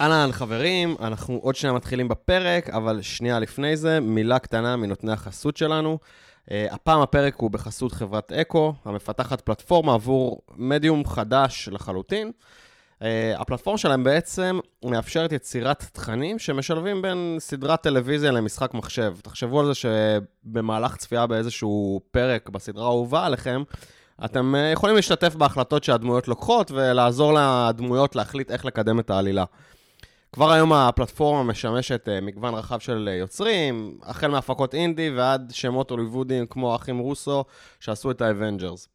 אהלן חברים, אנחנו עוד שנייה מתחילים בפרק, אבל שנייה לפני זה, מילה קטנה מנותני החסות שלנו. Uh, הפעם הפרק הוא בחסות חברת אקו, המפתחת פלטפורמה עבור מדיום חדש לחלוטין. Uh, הפלטפורמה שלהם בעצם מאפשרת יצירת תכנים שמשלבים בין סדרת טלוויזיה למשחק מחשב. תחשבו על זה שבמהלך צפייה באיזשהו פרק בסדרה האהובה עליכם, אתם uh, יכולים להשתתף בהחלטות שהדמויות לוקחות ולעזור לדמויות להחליט איך לקדם את העלילה. כבר היום הפלטפורמה משמשת אה, מגוון רחב של אה, יוצרים, החל מהפקות אינדי ועד שמות הוליוודיים כמו האחים רוסו שעשו את ה Avengers.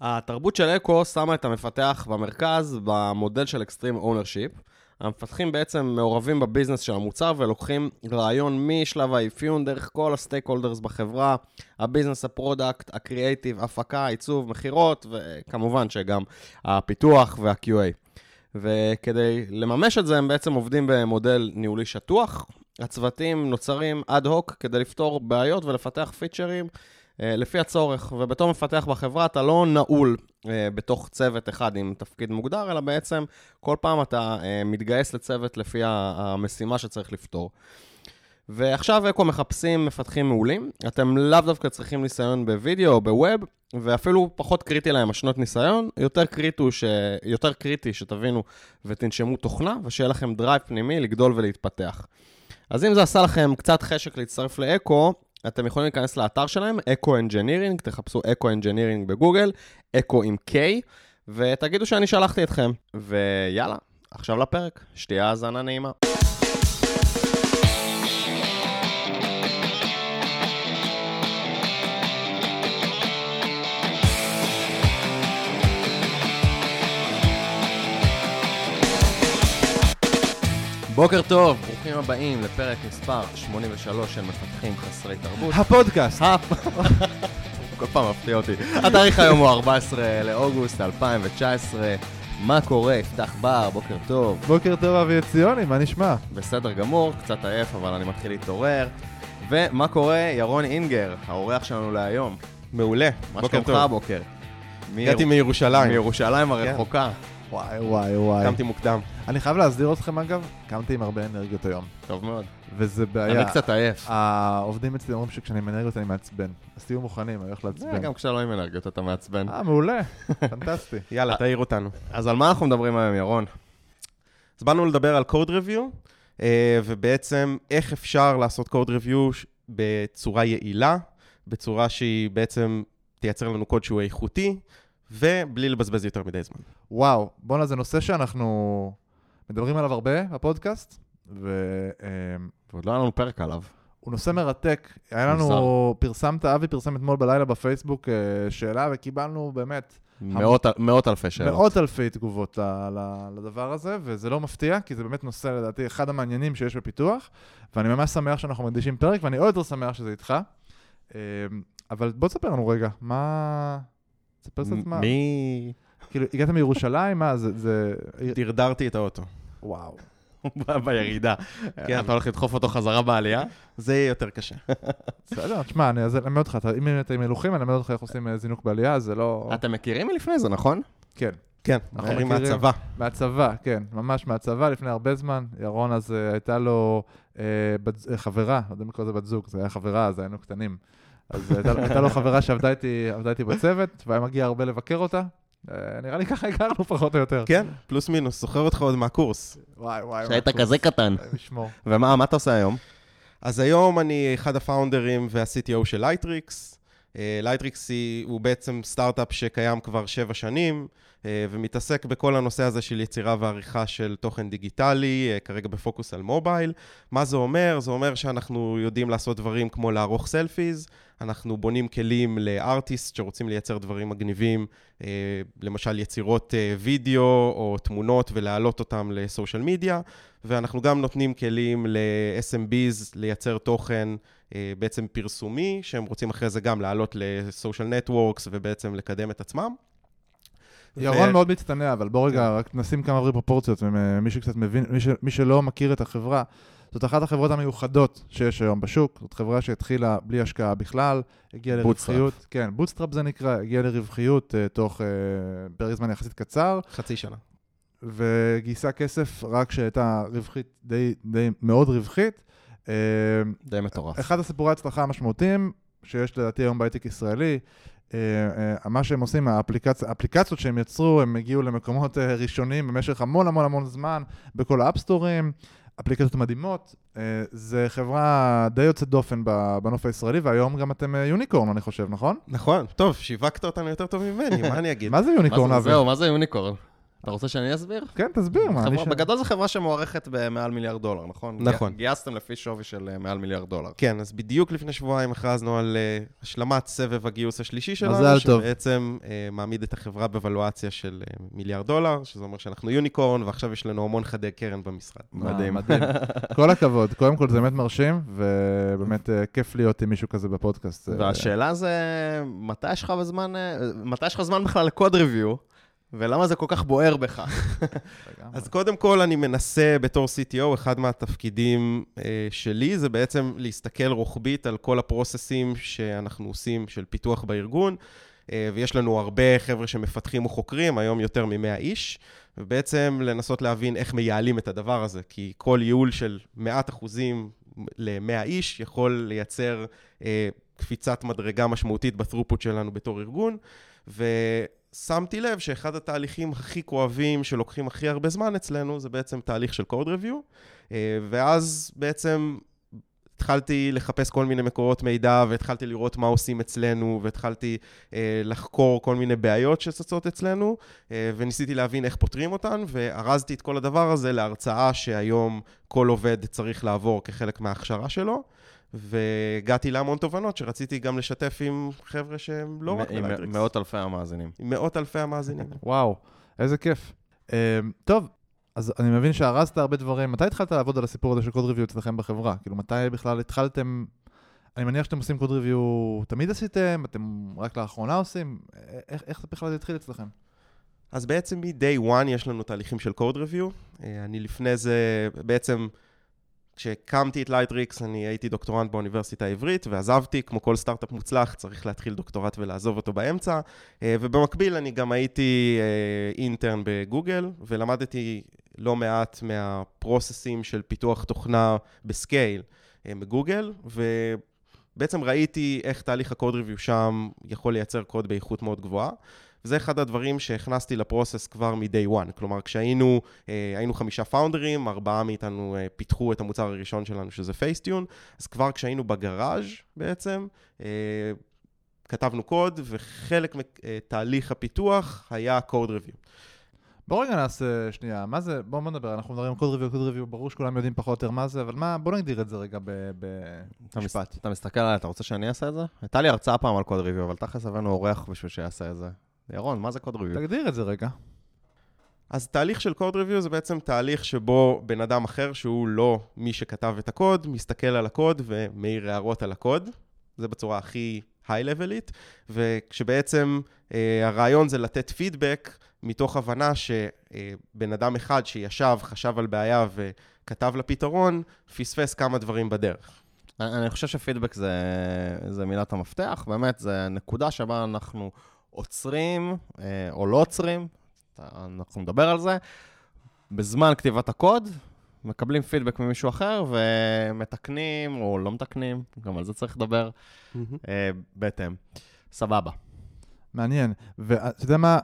התרבות של Eko שמה את המפתח במרכז במודל של extreme ownership. המפתחים בעצם מעורבים ב business של המוצר ולוקחים רעיון משלב האפיון דרך כל ה stakeholders בחברה, ה business, ה product, הקריאייטיב, הפקה, עיצוב, מכירות, וכמובן שגם הפיתוח וה-QA. וכדי לממש את זה, הם בעצם עובדים במודל ניהולי שטוח. הצוותים נוצרים אד הוק כדי לפתור בעיות ולפתח פיצ'רים אה, לפי הצורך. ובתור מפתח בחברה אתה לא נעול אה, בתוך צוות אחד עם תפקיד מוגדר, אלא בעצם כל פעם אתה אה, מתגייס לצוות לפי המשימה שצריך לפתור. ועכשיו אקו מחפשים מפתחים מעולים. אתם לאו דווקא צריכים ניסיון בווידאו או בווב, ואפילו פחות קריטי להם השנות ניסיון, יותר ש... יותר קריטי שתבינו ותנשמו תוכנה, ושיהיה לכם drive פנימי לגדול ולהתפתח. אז אם זה עשה לכם קצת חשק להצטרף ל Eko, אתם יכולים להיכנס לאתר שלהם, Eko Engineering, תחפשו Eko Engineering בגוגל, Eko עם K, ותגידו שאני שלחתי אתכם. ויאללה, עכשיו לפרק, שתהיה האזנה נעימה. בוקר טוב, ברוכים הבאים לפרק מספר 83 של מפתחים חסרי תרבות. הפודקאסט. כל פעם מפתיע אותי. התאריך היום הוא 14 לאוגוסט 2019. מה קורה? יפתח בר, בוקר טוב. בוקר טוב אבי עציוני, מה נשמע? בסדר גמור, קצת עייף, אבל אני מתחיל להתעורר. ומה קורה? ירון אינגר, האורח שלנו להיום. מעולה, מה שלומך הבוקר? הגעתי מירושלים. מירושלים הרחוקה. וואי וואי וואי. קמתי מוקדם. אני חייב להסדיר אתכם אגב, קמתי עם הרבה אנרגיות היום. טוב מאוד. וזה בעיה. אני קצת עייף. העובדים אצלי אומרים שכשאני עם אנרגיות אני מעצבן. אז תהיו מוכנים, אני הולך לעצבן. גם כשאתה לא עם אנרגיות אתה מעצבן. אה, מעולה, פנטסטי. יאללה, תעיר אותנו. אז על מה אנחנו מדברים היום, ירון? אז באנו לדבר על code review, אה, ובעצם איך אפשר לעשות code review בצורה יעילה, בצורה שהיא בעצם תייצר לנו קוד שהוא איכותי, ובלי לבזבז יותר מדי זמן. וואו, בואנה, זה נושא שאנחנו מדברים עליו הרבה בפודקאסט, ו... ועוד לא היה לנו פרק עליו. הוא נושא מרתק. היה לנו, פרסמת, אבי פרסם אתמול בלילה בפייסבוק אה, שאלה, וקיבלנו באמת... מאות, המ... מאות אלפי שאלות. מאות אלפי תגובות לדבר הזה, וזה לא מפתיע, כי זה באמת נושא, לדעתי, אחד המעניינים שיש בפיתוח, ואני ממש שמח שאנחנו מקדישים פרק, ואני עוד יותר שמח שזה איתך. אה, אבל בוא תספר לנו רגע, מה... תספר קצת מה. מי... כאילו, הגעת מירושלים? מה, זה... זה... דרדרתי את האוטו. וואו. בירידה. כן. אתה הולך לדחוף אותו חזרה בעלייה? זה יהיה יותר קשה. בסדר, תשמע, אני אלמד אותך, אם אתם מלוכים, אני אלמד אותך איך עושים אה, זינוק בעלייה, זה לא... אתם מכירים מלפני זה, נכון? כן. כן, אנחנו מכירים מהצבא. מהצבא, כן, ממש מהצבא, לפני הרבה זמן. ירון אז אה, הייתה לו אה, חברה, לא יודע אם לקרוא לזה בת זוג, זה היה חברה, אז היינו קטנים. אז הייתה לו חברה שעבדה איתי בצוות, והיה מגיע הרבה לבקר אותה. אה, נראה לי ככה הכרנו פחות או יותר. כן, פלוס מינוס, זוכר אותך עוד מהקורס. וואי וואי. שהיית כזה קטן. משמור. ומה, מה אתה עושה היום? אז היום אני אחד הפאונדרים וה-CTO של Lightricks. Lightricks הוא בעצם סטארט-אפ שקיים כבר שבע שנים, אה, ומתעסק בכל הנושא הזה של יצירה ועריכה של תוכן דיגיטלי, אה, כרגע בפוקוס על mobile. מה זה אומר? זה אומר שאנחנו יודעים לעשות דברים כמו לערוך סלפיז, אנחנו בונים כלים לארטיסט שרוצים לייצר דברים מגניבים, אה, למשל יצירות וידאו או תמונות ולהעלות אותם לסושיאל מדיה, ואנחנו גם נותנים כלים ל-SMBs לייצר תוכן בעצם פרסומי, שהם רוצים אחרי זה גם לעלות לסושיאל נטוורקס ובעצם לקדם את עצמם. ירון מאוד מצטנע, אבל בוא רגע, רק נשים כמה פרופורציות, מי שקצת מבין, מי, ש, מי שלא מכיר את החברה, זאת אחת החברות המיוחדות שיש היום בשוק, זאת חברה שהתחילה בלי השקעה בכלל, הגיעה לרווחיות, כן, bootstrap זה נקרא, הגיעה לרווחיות אה, תוך אה, פרק זמן יחסית קצר. חצי שנה. וגייסה כסף רק כשהייתה רווחית, די, די מאוד רווחית. אה, די מטורף. אחד הסיפורי ההצלחה המשמעותיים שיש לדעתי היום בהייטק ישראלי, אה, אה, מה שהם עושים, האפליקצ... האפליקציות שהם יצרו, הם הגיעו למקומות ראשונים במשך המון המון המון זמן בכל האפסטורים, אפליקציות מדהימות. זה חברה די יוצאת דופן בנוף הישראלי, והיום גם אתם unicorn, אני חושב, נכון? נכון, טוב, שיווקת אותנו יותר טוב ממני, מה אני אגיד? מה זה unicorn? זהו, מה זה unicorn? אתה רוצה שאני אסביר? כן, תסביר, מה, חברה- ש... בגדול זו חברה שמוערכת במעל מיליארד דולר, נכון? נכון. גי- גייסתם לפי שווי של אה, מעל מיליארד דולר. כן, אז בדיוק לפני שבועיים הכרזנו על אה, השלמת סבב הגיוס השלישי שלנו, מזל טוב. שבעצם אה, מעמיד את החברה בוולואציה של אה, מיליארד דולר, שזה אומר שאנחנו unicorn, ועכשיו יש לנו המון חדי קרן במשרד. מדהים. מדהים. כל הכבוד. קודם כל, זה באמת מרשים, ובאמת אה, כיף להיות עם מישהו כזה בפודקאסט. אה, והשאלה זה, אה, מתי יש לך זמן בכלל לקוד ריוויו, ולמה זה כל כך בוער בך? אז קודם כל, אני מנסה בתור CTO, אחד מהתפקידים uh, שלי זה בעצם להסתכל רוחבית על כל הפרוססים שאנחנו עושים של פיתוח בארגון, uh, ויש לנו הרבה חבר'ה שמפתחים או חוקרים, היום יותר מ-100 איש, ובעצם לנסות להבין איך מייעלים את הדבר הזה, כי כל ייעול של מעט אחוזים ל-100 איש יכול לייצר uh, קפיצת מדרגה משמעותית בת'רופוט שלנו בתור ארגון, ו... שמתי לב שאחד התהליכים הכי כואבים שלוקחים הכי הרבה זמן אצלנו זה בעצם תהליך של code review, אה, ואז בעצם התחלתי לחפש כל מיני מקורות מידע והתחלתי לראות מה עושים אצלנו והתחלתי אה, לחקור כל מיני בעיות שצצות אצלנו אה, וניסיתי להבין איך פותרים אותן וארזתי את כל הדבר הזה להרצאה שהיום כל עובד צריך לעבור כחלק מההכשרה שלו. והגעתי להמון תובנות שרציתי גם לשתף עם חבר'ה שהם לא רק עם ב Lightricks. מאות אלפי המאזינים. עם מאות אלפי המאזינים. וואו, איזה כיף. אה, טוב, אז אני מבין שארזת הרבה דברים. מתי התחלת לעבוד על הסיפור הזה של code review אצלכם בחברה? כאילו, מתי בכלל התחלתם... אני מניח שאתם עושים code review, תמיד עשיתם? אתם רק לאחרונה עושים? איך, איך זה בכלל התחיל אצלכם? אז בעצם מ-day one יש לנו תהליכים של code review. אה, אני לפני זה, בעצם, כשהקמתי את Lightricks, אני הייתי דוקטורנט באוניברסיטה העברית, ועזבתי, כמו כל סטארט-אפ מוצלח, צריך להתחיל דוקטורט ולעזוב אותו באמצע. אה, ובמקביל, אני גם הייתי אה, intern בגוגל, ולמדתי לא מעט מהפרוססים של פיתוח תוכנה בסקייל אה, בגוגל, ובעצם ראיתי איך תהליך ה-code review שם יכול לייצר קוד באיכות מאוד גבוהה. וזה אחד הדברים שהכנסתי לפרוסס כבר מ-day one. כלומר, כשהיינו אה, היינו חמישה פאונדרים, ארבעה מאיתנו אה, פיתחו את המוצר הראשון שלנו, שזה פייסטיון, אז כבר כשהיינו בגראז' בעצם, אה, כתבנו קוד, וחלק מתהליך הפיתוח היה code review. בוא רגע נעשה שנייה, מה זה, בוא בוא נדבר, אנחנו מדברים על קוד ריוויו, קוד ריוויו, ברור שכולם יודעים פחות או יותר מה זה, אבל מה, בוא נגדיר את זה רגע במשפט. אתה מסתכל עליי, אתה רוצה שאני אעשה את זה? הייתה לי הרצאה פעם על קוד ריוויו, אבל תכלס הבאנו אורח בשביל שיעשה את זה. ירון, מה זה קוד ריוויו? תגדיר את זה רגע. אז תהליך של code review זה בעצם תהליך שבו בן אדם אחר, שהוא לא מי שכתב את הקוד, מסתכל על הקוד ומעיר הערות על הקוד. זה בצורה הכי היי-לבלית, וכשבעצם אה, הרעיון זה לתת פידבק מתוך הבנה שבן אדם אחד שישב, חשב על בעיה וכתב לה פתרון, פספס כמה דברים בדרך. אני אני חושב שפידבק זה, זה מילת המפתח, באמת, זה נקודה שבה אנחנו עוצרים אה, או לא עוצרים, אנחנו נדבר על זה, בזמן כתיבת הקוד, מקבלים פידבק ממישהו אחר ומתקנים או לא מתקנים, גם על זה צריך לדבר, אה, בהתאם. סבבה. מעניין. ואתה יודע מה,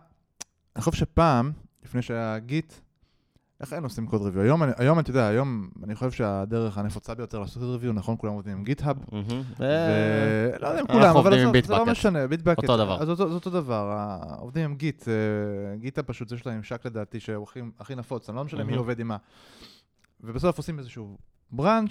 אני חושב שפעם, לפני שהיה גיט, איך היינו עושים קוד ריוויו? היום, היום, אתה יודע, היום אני חושב שהדרך הנפוצה ביותר לעשות קוד ריוויו, נכון, כולם עובדים עם גיט-האב. ולא יודע אם כולם, אבל זה לא. משנה, ביטבקט. אותו דבר. אז זה אותו דבר, ה- עובדים עם גיט, אה, גיטה פשוט, יש להם ממשק לדעתי שהוא הכי, נפוץ, אני לא משנה מי. עובד עם מה. ובסוף עושים איזשהו branch,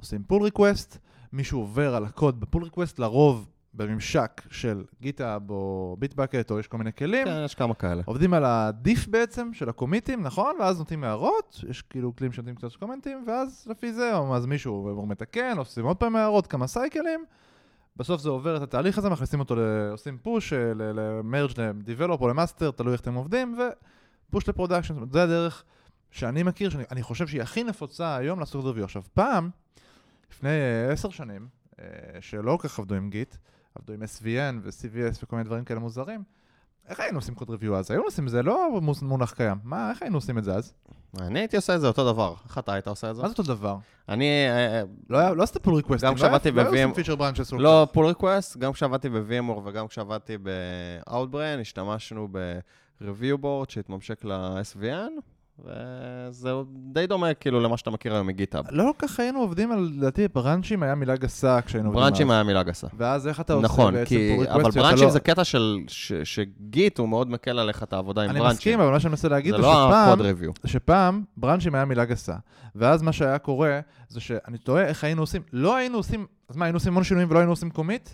עושים pull request, מישהו עובר על הקוד ב pull request, לרוב בממשק של GitHub או Bitbucket, או יש כל מיני כלים. כן, יש כמה כאלה. עובדים על ה diff בעצם של הקומיטים, נכון? ואז נותנים הערות, יש כאילו כלים שנותנים קצת קומנטים, ואז לפי זה, או אז מישהו עובר מתקן, עושים עוד פעם הערות, כמה סייקלים. בסוף זה עובר את התהליך הזה, מכניסים אותו, ל- עושים push, ל merge ל develop או ל master, תלוי איך אתם עובדים, ו push ל production, זה הדרך שאני מכיר, שאני אני חושב שהיא הכי נפוצה היום לעשות review. עכשיו, פעם, לפני אה, עשר שנים, אה, שלא כל כך עבדו עם Git, עבדו עם SVN ו-CVS וכל מיני דברים כאלה מוזרים, איך היינו עושים code review אז? היינו עושים את זה, לא מונח קיים. מה, איך היינו עושים את זה אז? אני הייתי עושה את זה אותו דבר. איך אתה היית עושה את זה? מה זה אותו דבר? אני, אה, לא היה- לא עשית pull ריקווסטים. גם כשעבדתי לא היה עושים ב-VM feature branches. לא pull request, גם כשעבדתי ב-VMware וגם כשעבדתי ב-Outbrain, השתמשנו ב-review board שהתממשק ל-SVN, וזה די דומה כאילו למה שאתה מכיר היום מגיטאב. לא כל כך היינו עובדים על, לדעתי, ברנצ'ים היה מילה גסה כשהיינו עובדים ברנצ'ים אז. היה מילה גסה. ואז איך אתה עושה נכון, בעצם כי, request אבל שאתה ברנצ'ים לא- זה קטע של, ש- שגיט הוא מאוד מקל עליך את העבודה עם אני ברנצ'ים. מסכים, אבל מה שאני מנסה להגיד זה זה לא שפעם, review. שפעם ברנצ'ים היה מילה גסה. ואז מה שהיה קורה, זה שאני תוהה איך היינו עושים, לא היינו עושים, אז מה, היינו עושים המון שינויים ולא היינו עושים קומיט?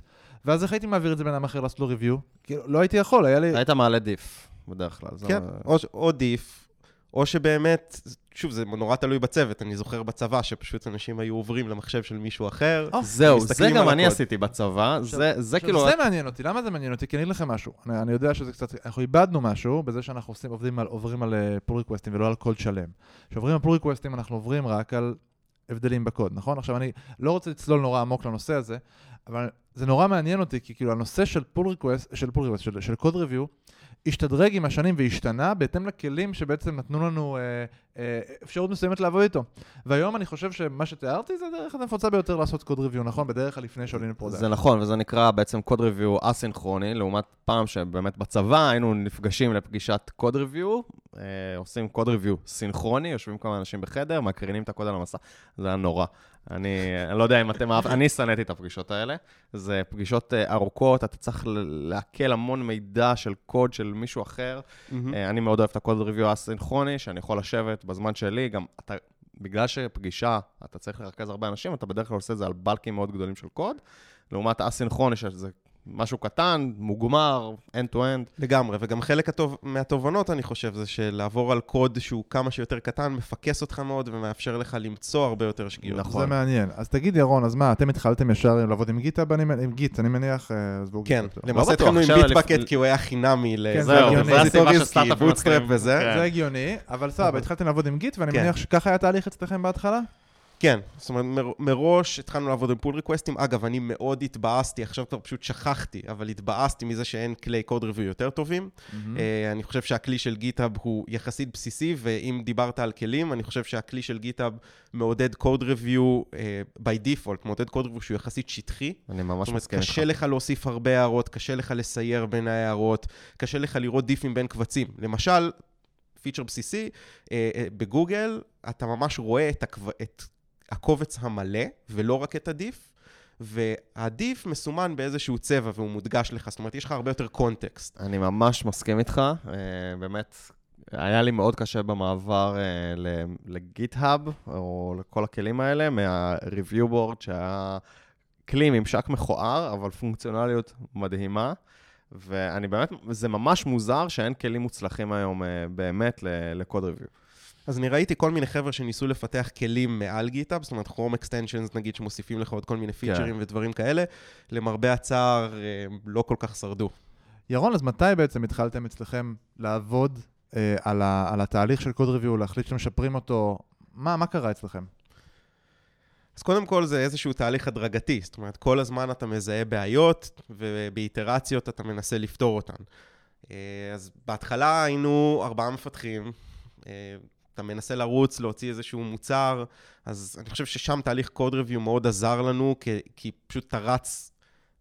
ואז איך הייתי מעביר את זה בן אחר לעשות לו ריוויו? כאילו, לא הייתי יכול, היה לי... היית מעלה דיף, בדרך כלל. כן, ש- או diff, או שבאמת, שוב, זה נורא תלוי בצוות. אני זוכר בצבא שפשוט אנשים היו עוברים למחשב של מישהו אחר. או, זהו, זה גם אני. עשיתי בצבא, זה זה עכשיו, כאילו... זה מעניין אותי, למה זה מעניין אותי? כי אני אגיד לכם משהו. אני, אני יודע שזה קצת, אנחנו איבדנו משהו בזה שאנחנו עושים, עובדים על, עוברים על pull request ים ולא על קוד שלם. כשעוברים על pull request ים אנחנו עוברים רק על הבדלים בקוד, נכון? עכשיו אני לא רוצה לצלול נורא עמוק לנושא הזה, אבל זה נורא מעניין אותי, כי כאילו הנושא של pull request, של pull request, של, של code review, השתדרג עם השנים והשתנה בהתאם לכלים שבעצם נתנו לנו אה, אפשרות מסוימת לעבוד איתו. והיום אני חושב שמה שתיארתי זה הדרך הנפוצה ביותר לעשות code review, נכון? בדרך כלל לפני שעולים ל product. זה נכון, וזה נקרא בעצם code review אסינכרוני, לעומת פעם שבאמת בצבא היינו נפגשים לפגישת code review, אה, עושים code review סינכרוני, יושבים כמה אנשים בחדר, מקרינים את הקוד על המסך, זה היה נורא. אני, אני לא יודע אם אתם אהבתם, אני שנאתי את הפגישות האלה. זה פגישות אה, ארוכות, אתה צריך לעכל המון מידע של קוד של מישהו אחר. אה, אני מאוד אוהב את הקוד ריוויו הסינכרוני, שאני יכול לשבת בזמן שלי, גם אתה, בגלל שפגישה, אתה צריך לרכז הרבה אנשים, אתה בדרך כלל עושה את זה על בלקים מאוד גדולים של קוד, לעומת האסינכרוני, שזה משהו קטן, מוגמר, end-to-end. לגמרי, וגם חלק הטוב, מהתובנות, אני חושב, זה שלעבור על קוד שהוא כמה שיותר קטן, מפקס אותך מאוד ומאפשר לך למצוא הרבה יותר שגיאות. נכון. זה מעניין. אז תגיד, ירון, אז מה, אתם התחלתם ישר לעבוד עם GitHub? אני עם Git, אני מניח, אה, כן, Git. למעשה בטוח, התחלנו עם Bitbucket לפ- כי הוא היה חינמי ל... כן, זהו, הגיוני. זה הסיבה. וזה. כן. זה הגיוני, אבל סבבה, התחלתם לעבוד עם Git, ואני כן. מניח שככה היה התהליך אצלכם בהתחלה? כן, זאת אומרת, מר- מראש התחלנו לעבוד עם pull request ים. אגב, אני מאוד התבאסתי, עכשיו כבר פשוט שכחתי, אבל התבאסתי מזה שאין כלי code review יותר טובים. אה, אני חושב שהכלי של GitHub הוא יחסית בסיסי, ואם דיברת על כלים, אני חושב שהכלי של GitHub מעודד קוד ריוויו by default, מעודד קוד ריוויו שהוא יחסית שטחי. אני ממש זאת אומרת, מסכים איתך. קשה לך להוסיף הרבה הערות, קשה לך לסייר בין ההערות, קשה לך לראות דיפים בין קבצים. למשל, פיצ'ר בסיסי, אה, אה, בגוגל אתה ממש רואה את, הקב... את הקובץ המלא, ולא רק את הדיף, והדיף מסומן באיזשהו צבע והוא מודגש לך, זאת אומרת, יש לך הרבה יותר קונטקסט. אני ממש מסכים איתך, אה, באמת, היה לי מאוד קשה במעבר אה, לגיט-האב, או לכל הכלים האלה, מה-review board, שהיה כלי ממשק מכוער, אבל פונקציונליות מדהימה. ואני באמת, זה ממש מוזר שאין כלים מוצלחים היום אה, באמת לקוד ריוויו. אז אני ראיתי כל מיני חבר'ה שניסו לפתח כלים מעל גיטאב, זאת אומרת, Chrome Extensions, נגיד, שמוסיפים לך עוד כל מיני פיצ'רים ודברים כאלה. למרבה הצער, אה, לא כל כך שרדו. ירון, אז מתי בעצם התחלתם אצלכם לעבוד אה, על, ה, על התהליך של קוד ריוויו, להחליט שאתם משפרים אותו? מה, מה קרה אצלכם? אז קודם כל זה איזשהו תהליך הדרגתי, זאת אומרת, כל הזמן אתה מזהה בעיות, ובאיטרציות אתה מנסה לפתור אותן. אה, אז בהתחלה היינו ארבעה מפתחים, אה, אתה מנסה לרוץ, להוציא איזשהו מוצר, אז אני חושב ששם תהליך קוד ריוויו מאוד עזר לנו, כי, כי פשוט אתה רץ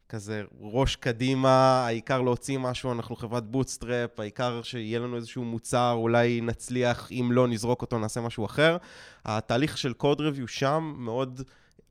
כזה ראש קדימה, העיקר להוציא משהו, אנחנו חברת bootstrap, העיקר שיהיה לנו איזשהו מוצר, אולי נצליח, אם לא נזרוק אותו, נעשה משהו אחר. התהליך של code review שם מאוד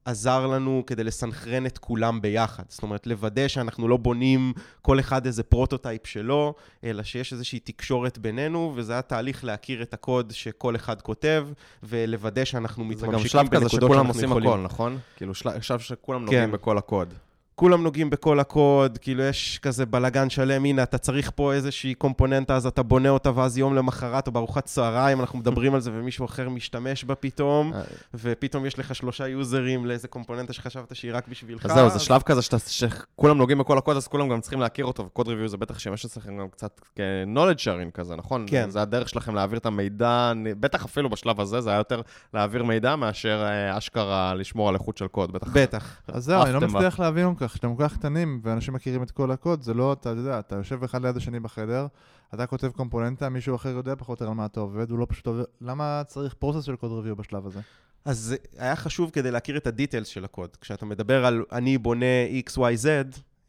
עזר לנו כדי לסנכרן את כולם ביחד. זאת אומרת, לוודא שאנחנו לא בונים כל אחד איזה prototype שלו, אלא שיש איזושהי תקשורת בינינו, וזה היה תהליך להכיר את הקוד שכל אחד כותב, ולוודא שאנחנו זה מתממשקים גם שלב כזה בנקודות שכולם שאנחנו עושים יכולים. הכל, נכון? כאילו של- שלב שכולם כן. נוגעים בכל הקוד. כולם נוגעים בכל הקוד, כאילו יש כזה בלגן שלם, הנה, אתה צריך פה איזושהי קומפוננטה, אז אתה בונה אותה, ואז יום למחרת או בארוחת צהריים, אנחנו מדברים על זה, ומישהו אחר משתמש בה פתאום, אה, ופתאום יש לך שלושה יוזרים לאיזה קומפוננטה שחשבת שהיא רק בשבילך. אז זהו, זה שלב כזה שכולם נוגעים בכל הקוד, אז כולם גם צריכים להכיר אותו, וקוד ריוויו זה בטח שימש אצלכם גם קצת כ-knowledge sharing כזה, נכון? כן. זה הדרך שלכם להעביר את המידע, בטח אפילו בשלב הזה, זה היה יותר להעביר מידע מאשר אה, אשכרה לשמור על איכות של קוד, בטח. בטח. אז זהו, אני לא. מצליח להבין כך. כשאתם כל כך קטנים ואנשים מכירים את כל הקוד, זה לא, אתה יודע, אתה יושב אחד ליד השני בחדר, אתה כותב קומפוננטה, מישהו אחר יודע פחות או יותר על מה אתה עובד, הוא לא פשוט עובד, למה צריך פרוסס של קוד ריוויו בשלב הזה? אז זה היה חשוב כדי להכיר את הדיטיילס של הקוד. כשאתה מדבר על אני בונה XYZ,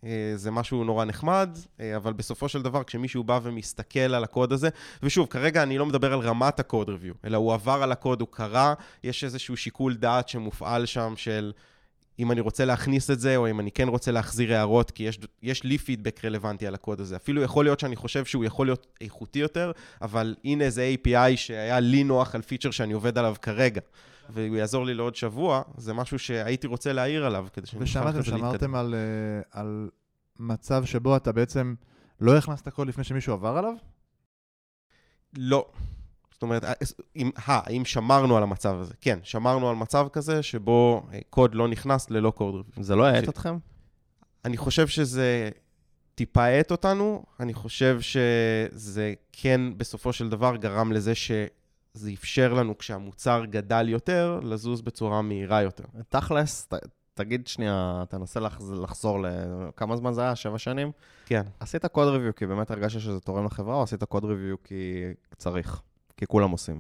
אה, זה משהו נורא נחמד, אה, אבל בסופו של דבר, כשמישהו בא ומסתכל על הקוד הזה, ושוב, כרגע אני לא מדבר על רמת הקוד ריוויו, אלא הוא עבר על הקוד, הוא קרא, יש איזשהו שיקול דעת שמופעל שם של אם אני רוצה להכניס את זה, או אם אני כן רוצה להחזיר הערות, כי יש, יש לי פידבק רלוונטי על הקוד הזה. אפילו יכול להיות שאני חושב שהוא יכול להיות איכותי יותר, אבל הנה איזה API שהיה לי נוח על פיצ'ר שאני עובד עליו כרגע. והוא יעזור לי לעוד שבוע, זה משהו שהייתי רוצה להעיר עליו, כדי שאני אוכל אחרי זה להתקדם. ושמעתם על, uh, על מצב שבו אתה בעצם לא הכנסת קוד לפני שמישהו עבר עליו? לא. זאת אומרת, אה, אם, האם שמרנו על המצב הזה? כן, שמרנו על מצב כזה שבו אה, קוד לא נכנס ללא קוד. זה לא האט אתכם? אני חושב שזה טיפה האט אותנו, אני חושב שזה כן בסופו של דבר גרם לזה שזה אפשר לנו, כשהמוצר גדל יותר, לזוז בצורה מהירה יותר. תכלס, ת, תגיד שנייה, תנסה לחזור לכמה זמן זה היה? שבע שנים? כן. עשית code review כי באמת הרגשת שזה תורם לחברה, או עשית code review כי צריך? כי כולם עושים.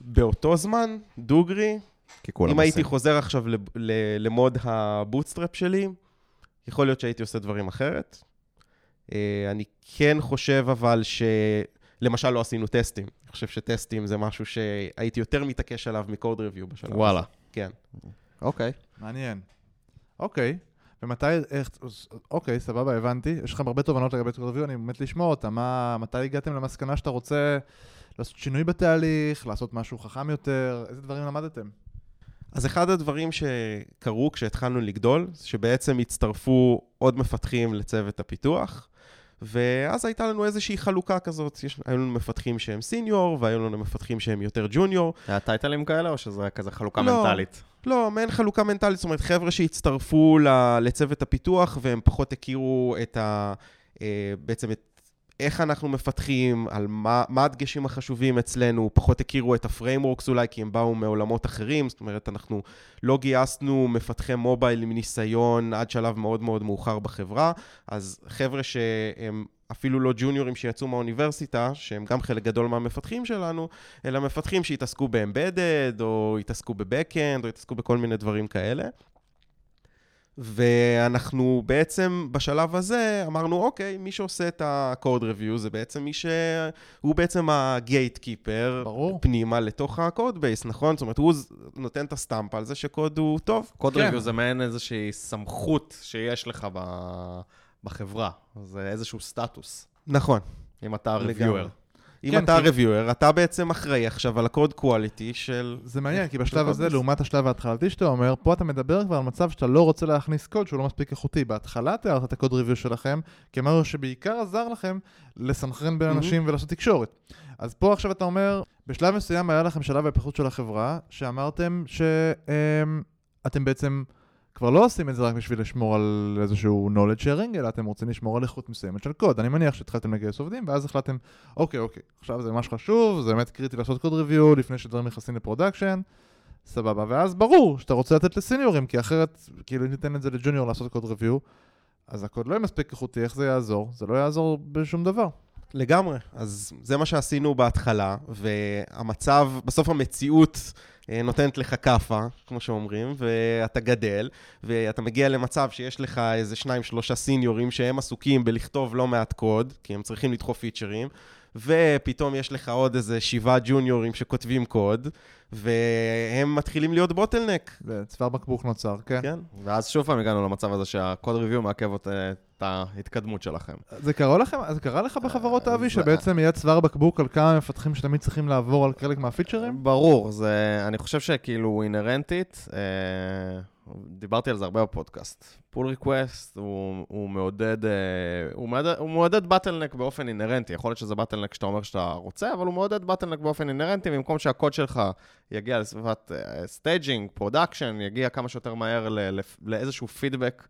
באותו זמן, דוגרי, כי כולם אם עושים. הייתי חוזר עכשיו ל mode ה bootstrap שלי, יכול להיות שהייתי עושה דברים אחרת. אה, אני כן חושב אבל ש... למשל, לא עשינו טסטים. אני חושב שטסטים זה משהו שהייתי יותר מתעקש עליו מ code review בשלב הזה. וואלה. כן. אוקיי. מעניין. אוקיי. ומתי, איך, אוקיי, סבבה, הבנתי. יש לכם הרבה תובנות לגבי קוד ריוויו, אני באמת לשמוע אותם. מה, מתי הגעתם למסקנה שאתה רוצה לעשות שינוי בתהליך, לעשות משהו חכם יותר? איזה דברים למדתם? אז אחד הדברים שקרו כשהתחלנו לגדול, שבעצם הצטרפו עוד מפתחים לצוות הפיתוח, ואז הייתה לנו איזושהי חלוקה כזאת, יש, היו לנו מפתחים שהם סיניור, והיו לנו מפתחים שהם יותר ג'וניור. היה טייטלים כאלה, או שזה היה כזה חלוקה לא, מנטלית? לא, מעין חלוקה מנטלית, זאת אומרת, חבר'ה שהצטרפו לצוות הפיתוח, והם פחות הכירו את ה... אה, בעצם את איך אנחנו מפתחים, על מה, מה הדגשים החשובים אצלנו, פחות הכירו את ה frameworks אולי, כי הם באו מעולמות אחרים, זאת אומרת, אנחנו לא גייסנו מפתחי mobile עם ניסיון עד שלב מאוד מאוד מאוחר בחברה, אז חבר'ה שהם אפילו לא junior ים שיצאו מהאוניברסיטה, שהם גם חלק גדול מהמפתחים שלנו, אלא מפתחים שהתעסקו ב embedded, או התעסקו ב backend, או התעסקו בכל מיני דברים כאלה. ואנחנו בעצם בשלב הזה אמרנו, אוקיי, מי שעושה את ה-code review זה בעצם מי שהוא בעצם ה-gatekeeper פנימה לתוך ה-code base, נכון? זאת אומרת, הוא נותן את הסטמפ על זה שקוד הוא טוב. code כן. review זה מעין איזושהי סמכות שיש לך בחברה, זה איזשהו סטטוס. נכון. אם אתה reviewer. אם כן, אתה כי... reviewer, אתה בעצם אחראי עכשיו על הקוד קואליטי של... זה מעניין, כי בשלב הזה, לעומת השלב ההתחלתי שאתה אומר, פה אתה מדבר כבר על מצב שאתה לא רוצה להכניס קוד שהוא לא מספיק איכותי. בהתחלה תיארת את ה code review שלכם, כמשהו שבעיקר עזר לכם לסנכרן בין אנשים mm-hmm. ולעשות תקשורת. אז פה עכשיו אתה אומר, בשלב מסוים היה לכם שלב ההתפתחות של החברה, שאמרתם שאתם בעצם... כבר לא עושים את זה רק בשביל לשמור על איזשהו knowledge sharing, אלא אתם רוצים לשמור על איכות מסוימת של קוד. אני מניח שהתחלתם לגייס עובדים, ואז החלטתם, אוקיי, אוקיי, עכשיו זה ממש חשוב, זה באמת קריטי לעשות code review לפני שדברים נכנסים ל production, סבבה. ואז ברור שאתה רוצה לתת לסיניורים, כי אחרת, כאילו אם ניתן את זה לג'וניור לעשות קוד ריוויו, אז הקוד לא יהיה מספיק איכותי, איך זה יעזור? זה לא יעזור בשום דבר. לגמרי. אז זה מה שעשינו בהתחלה, והמצב, בסוף המציאות נותנת לך כאפה, כמו שאומרים, ואתה גדל, ואתה מגיע למצב שיש לך איזה שניים, שלושה סיניורים שהם עסוקים בלכתוב לא מעט קוד, כי הם צריכים לדחוף פיצ'רים, ופתאום יש לך עוד איזה שבעה ג'וניורים שכותבים קוד, והם מתחילים להיות bottleneck. וצוואר בקבוק נוצר, כן. כן. ואז שוב פעם הגענו למצב הזה שה code review מעכב את ההתקדמות שלכם. זה קרה לכם, זה קרה לך בחברות אבי, שבעצם יהיה צוואר בקבוק על כמה מפתחים שתמיד צריכים לעבור על חלק מה feature ים? ברור, זה, אני חושב שכאילו אינהרנטית, אה, דיברתי על זה הרבה בפודקאסט. pull request הוא, הוא מעודד, אה, הוא מעודד, הוא מעודד bottleneck באופן אינהרנטי. יכול להיות שזה bottleneck שאתה אומר שאתה רוצה, אבל הוא מעודד bottleneck באופן אינהרנטי, במקום שהקוד שלך יגיע לסביבת staging, production, יגיע כמה שיותר מהר ל, לאיזשהו פידבק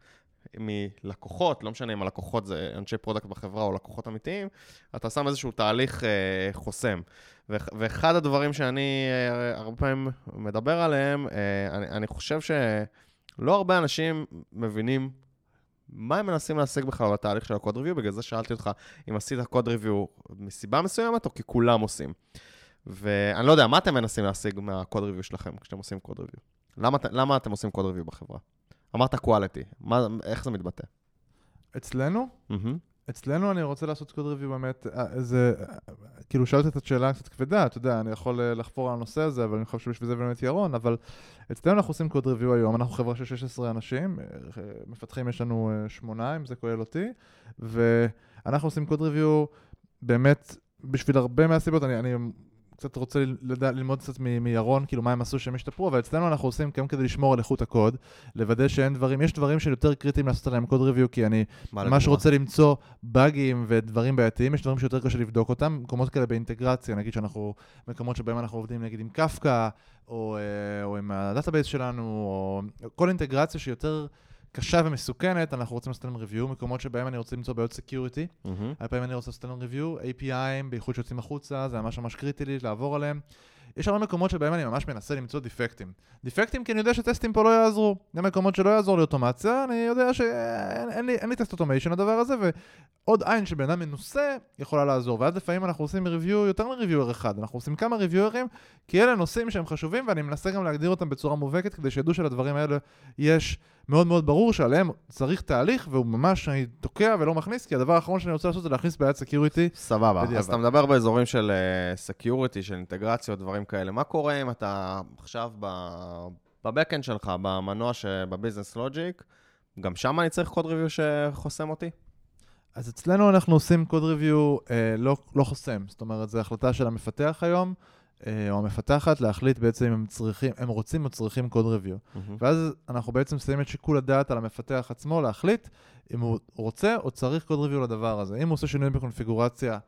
מלקוחות, לא משנה אם הלקוחות זה אנשי product בחברה או לקוחות אמיתיים, אתה שם איזשהו תהליך אה, חוסם. ואחד הדברים שאני אה, הרבה פעמים מדבר עליהם, אה, אני, אני חושב שלא הרבה אנשים מבינים מה הם מנסים להשיג בכלל בתהליך של ה code review? בגלל זה שאלתי אותך אם עשית code review מסיבה מסוימת או כי כולם עושים. ואני לא יודע, מה אתם מנסים להשיג מה-code review שלכם כשאתם עושים code review? למה, למה אתם עושים code review בחברה? אמרת quality, מה, איך זה מתבטא? אצלנו? Mm-hmm. אצלנו אני רוצה לעשות קוד ריוויו באמת, אה, זה, כאילו שאלת את השאלה קצת כבדה, אתה יודע, אני יכול אה, לחפור על הנושא הזה, אבל אני חושב שבשביל זה באמת ירון, אבל אצלנו אנחנו עושים קוד ריוויו היום, אנחנו חברה של 16 אנשים, אה, מפתחים יש לנו שמונה, אם זה כולל אותי, ואנחנו עושים קוד ריוויו באמת בשביל הרבה מהסיבות, אני, אני קצת רוצה לדע, ללמוד קצת מירון, כאילו מה הם עשו שהם השתפרו, אבל אצלנו אנחנו עושים גם כדי לשמור על איכות הקוד, לוודא שאין דברים, יש דברים שיותר קריטיים לעשות עליהם code review, כי אני ממש רוצה למצוא באגים ודברים בעייתיים, יש דברים שיותר קשה לבדוק אותם, מקומות כאלה באינטגרציה, נגיד שאנחנו, מקומות שבהם אנחנו עובדים נגיד עם קפקא, או, אה, או עם ה database שלנו, או כל אינטגרציה שיותר... קשה ומסוכנת, אנחנו רוצים לעשות להם review, מקומות שבהם אני רוצה למצוא בעיות security. הרבה פעמים אני רוצה לעשות להם review, API ים, בייחוד שיוצאים החוצה, זה ממש ממש קריטי לי לעבור עליהם. יש הרבה מקומות שבהם אני ממש מנסה למצוא דיפקטים. דיפקטים כי אני יודע שטסטים פה לא יעזרו. גם מקומות שלא יעזור לי אוטומציה, אני יודע שאין אין לי, test automation לדבר הזה, ועוד עין שבן אדם מנוסה יכולה לעזור. ואז לפעמים אנחנו עושים review יותר מ reviewer אחד, אנחנו עושים כמה reviewer ים, כי אלה נושאים שהם חשובים, ואני מנסה גם להגדיר אותם בצורה מובהקת, כדי שידעו שלדברים האלה יש מאוד מאוד ברור שעליהם צריך תהליך, והוא ממש, אני תוקע ולא מכניס, כי הדבר האחרון שאני רוצה לעשות זה להכניס בעיית security. סבבה, בדיוק. אז אתה מדבר באזורים של security, uh, של אינטגרציות, דברים כאלה. מה קורה אם אתה עכשיו ב backend שלך, במנוע שב business logic, גם שם אני צריך code review שחוסם אותי? אז אצלנו אנחנו עושים code review אה, לא, לא חוסם, זאת אומרת, זו החלטה של המפתח היום. אה, או המפתחת להחליט בעצם אם הם צריכים, הם רוצים או צריכים code review. Mm-hmm. ואז אנחנו בעצם שמים את שיקול הדעת על המפתח עצמו להחליט אם הוא רוצה או צריך קוד ריוויו לדבר הזה. אם הוא עושה שינויים בקונפיגורציה,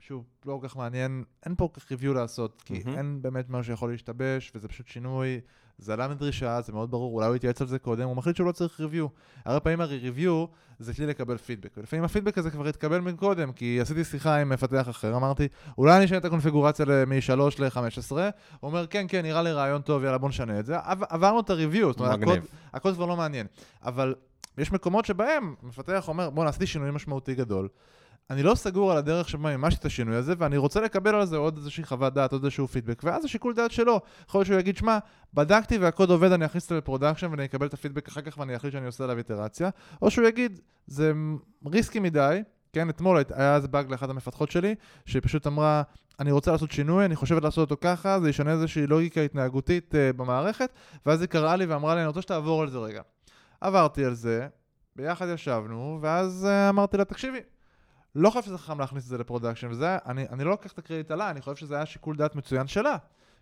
שוב, לא כל כך מעניין, אין פה כל כך ריוויו לעשות, כי mm-hmm. אין באמת משהו שיכול להשתבש, וזה פשוט שינוי, זה עלה מדרישה, זה מאוד ברור, אולי הוא יתייעץ על זה קודם, הוא מחליט שהוא לא צריך ריוויו. הרבה פעמים הרי ריוויו זה כלי לקבל פידבק, ולפעמים הפידבק הזה כבר התקבל מקודם, כי עשיתי שיחה עם מפתח אחר, אמרתי, אולי אני אשנה את הקונפיגורציה מ-3 ל-15, הוא אומר, כן, כן, נראה לי רעיון טוב, יאללה, בוא נשנה את זה. עברנו את ה review, זאת אומרת, הקוד, הקוד כבר לא מעניין. אבל יש מקומות שבהם מפתח אומר, בוא'נה, עשיתי שינוי משמעותי גדול. אני לא סגור על הדרך שבה מימשתי את השינוי הזה, ואני רוצה לקבל על זה עוד איזושהי חוות דעת, עוד איזשהו פידבק, ואז השיקול דעת שלו. יכול להיות שהוא יגיד, שמע, בדקתי והקוד עובד, אני אכניס את זה ל production ואני אקבל את הפידבק אחר כך ואני אחליט שאני עושה עליו איטרציה, או שהוא יגיד, זה risky מדי, כן, אתמול היה איזה באג לאחת המפתחות שלי, שהיא פשוט אמרה, אני רוצה לעשות שינוי, אני חושבת לעשות אותו ככה, זה ישנה איזושהי לוגיקה התנהגותית uh, במערכת, ואז היא קראה לי ואמרה לי, אני רוצה שתעבור על זה רגע. עברתי על זה, ביחד ישבנו, ואז uh, אמרתי לה, תקשיבי, לא חושב שזה חכם להכניס את זה ל production, וזה, אני, אני לא לוקח את הקרדיט עליי, אני חושב שזה היה שיקול דעת מצוין שלה.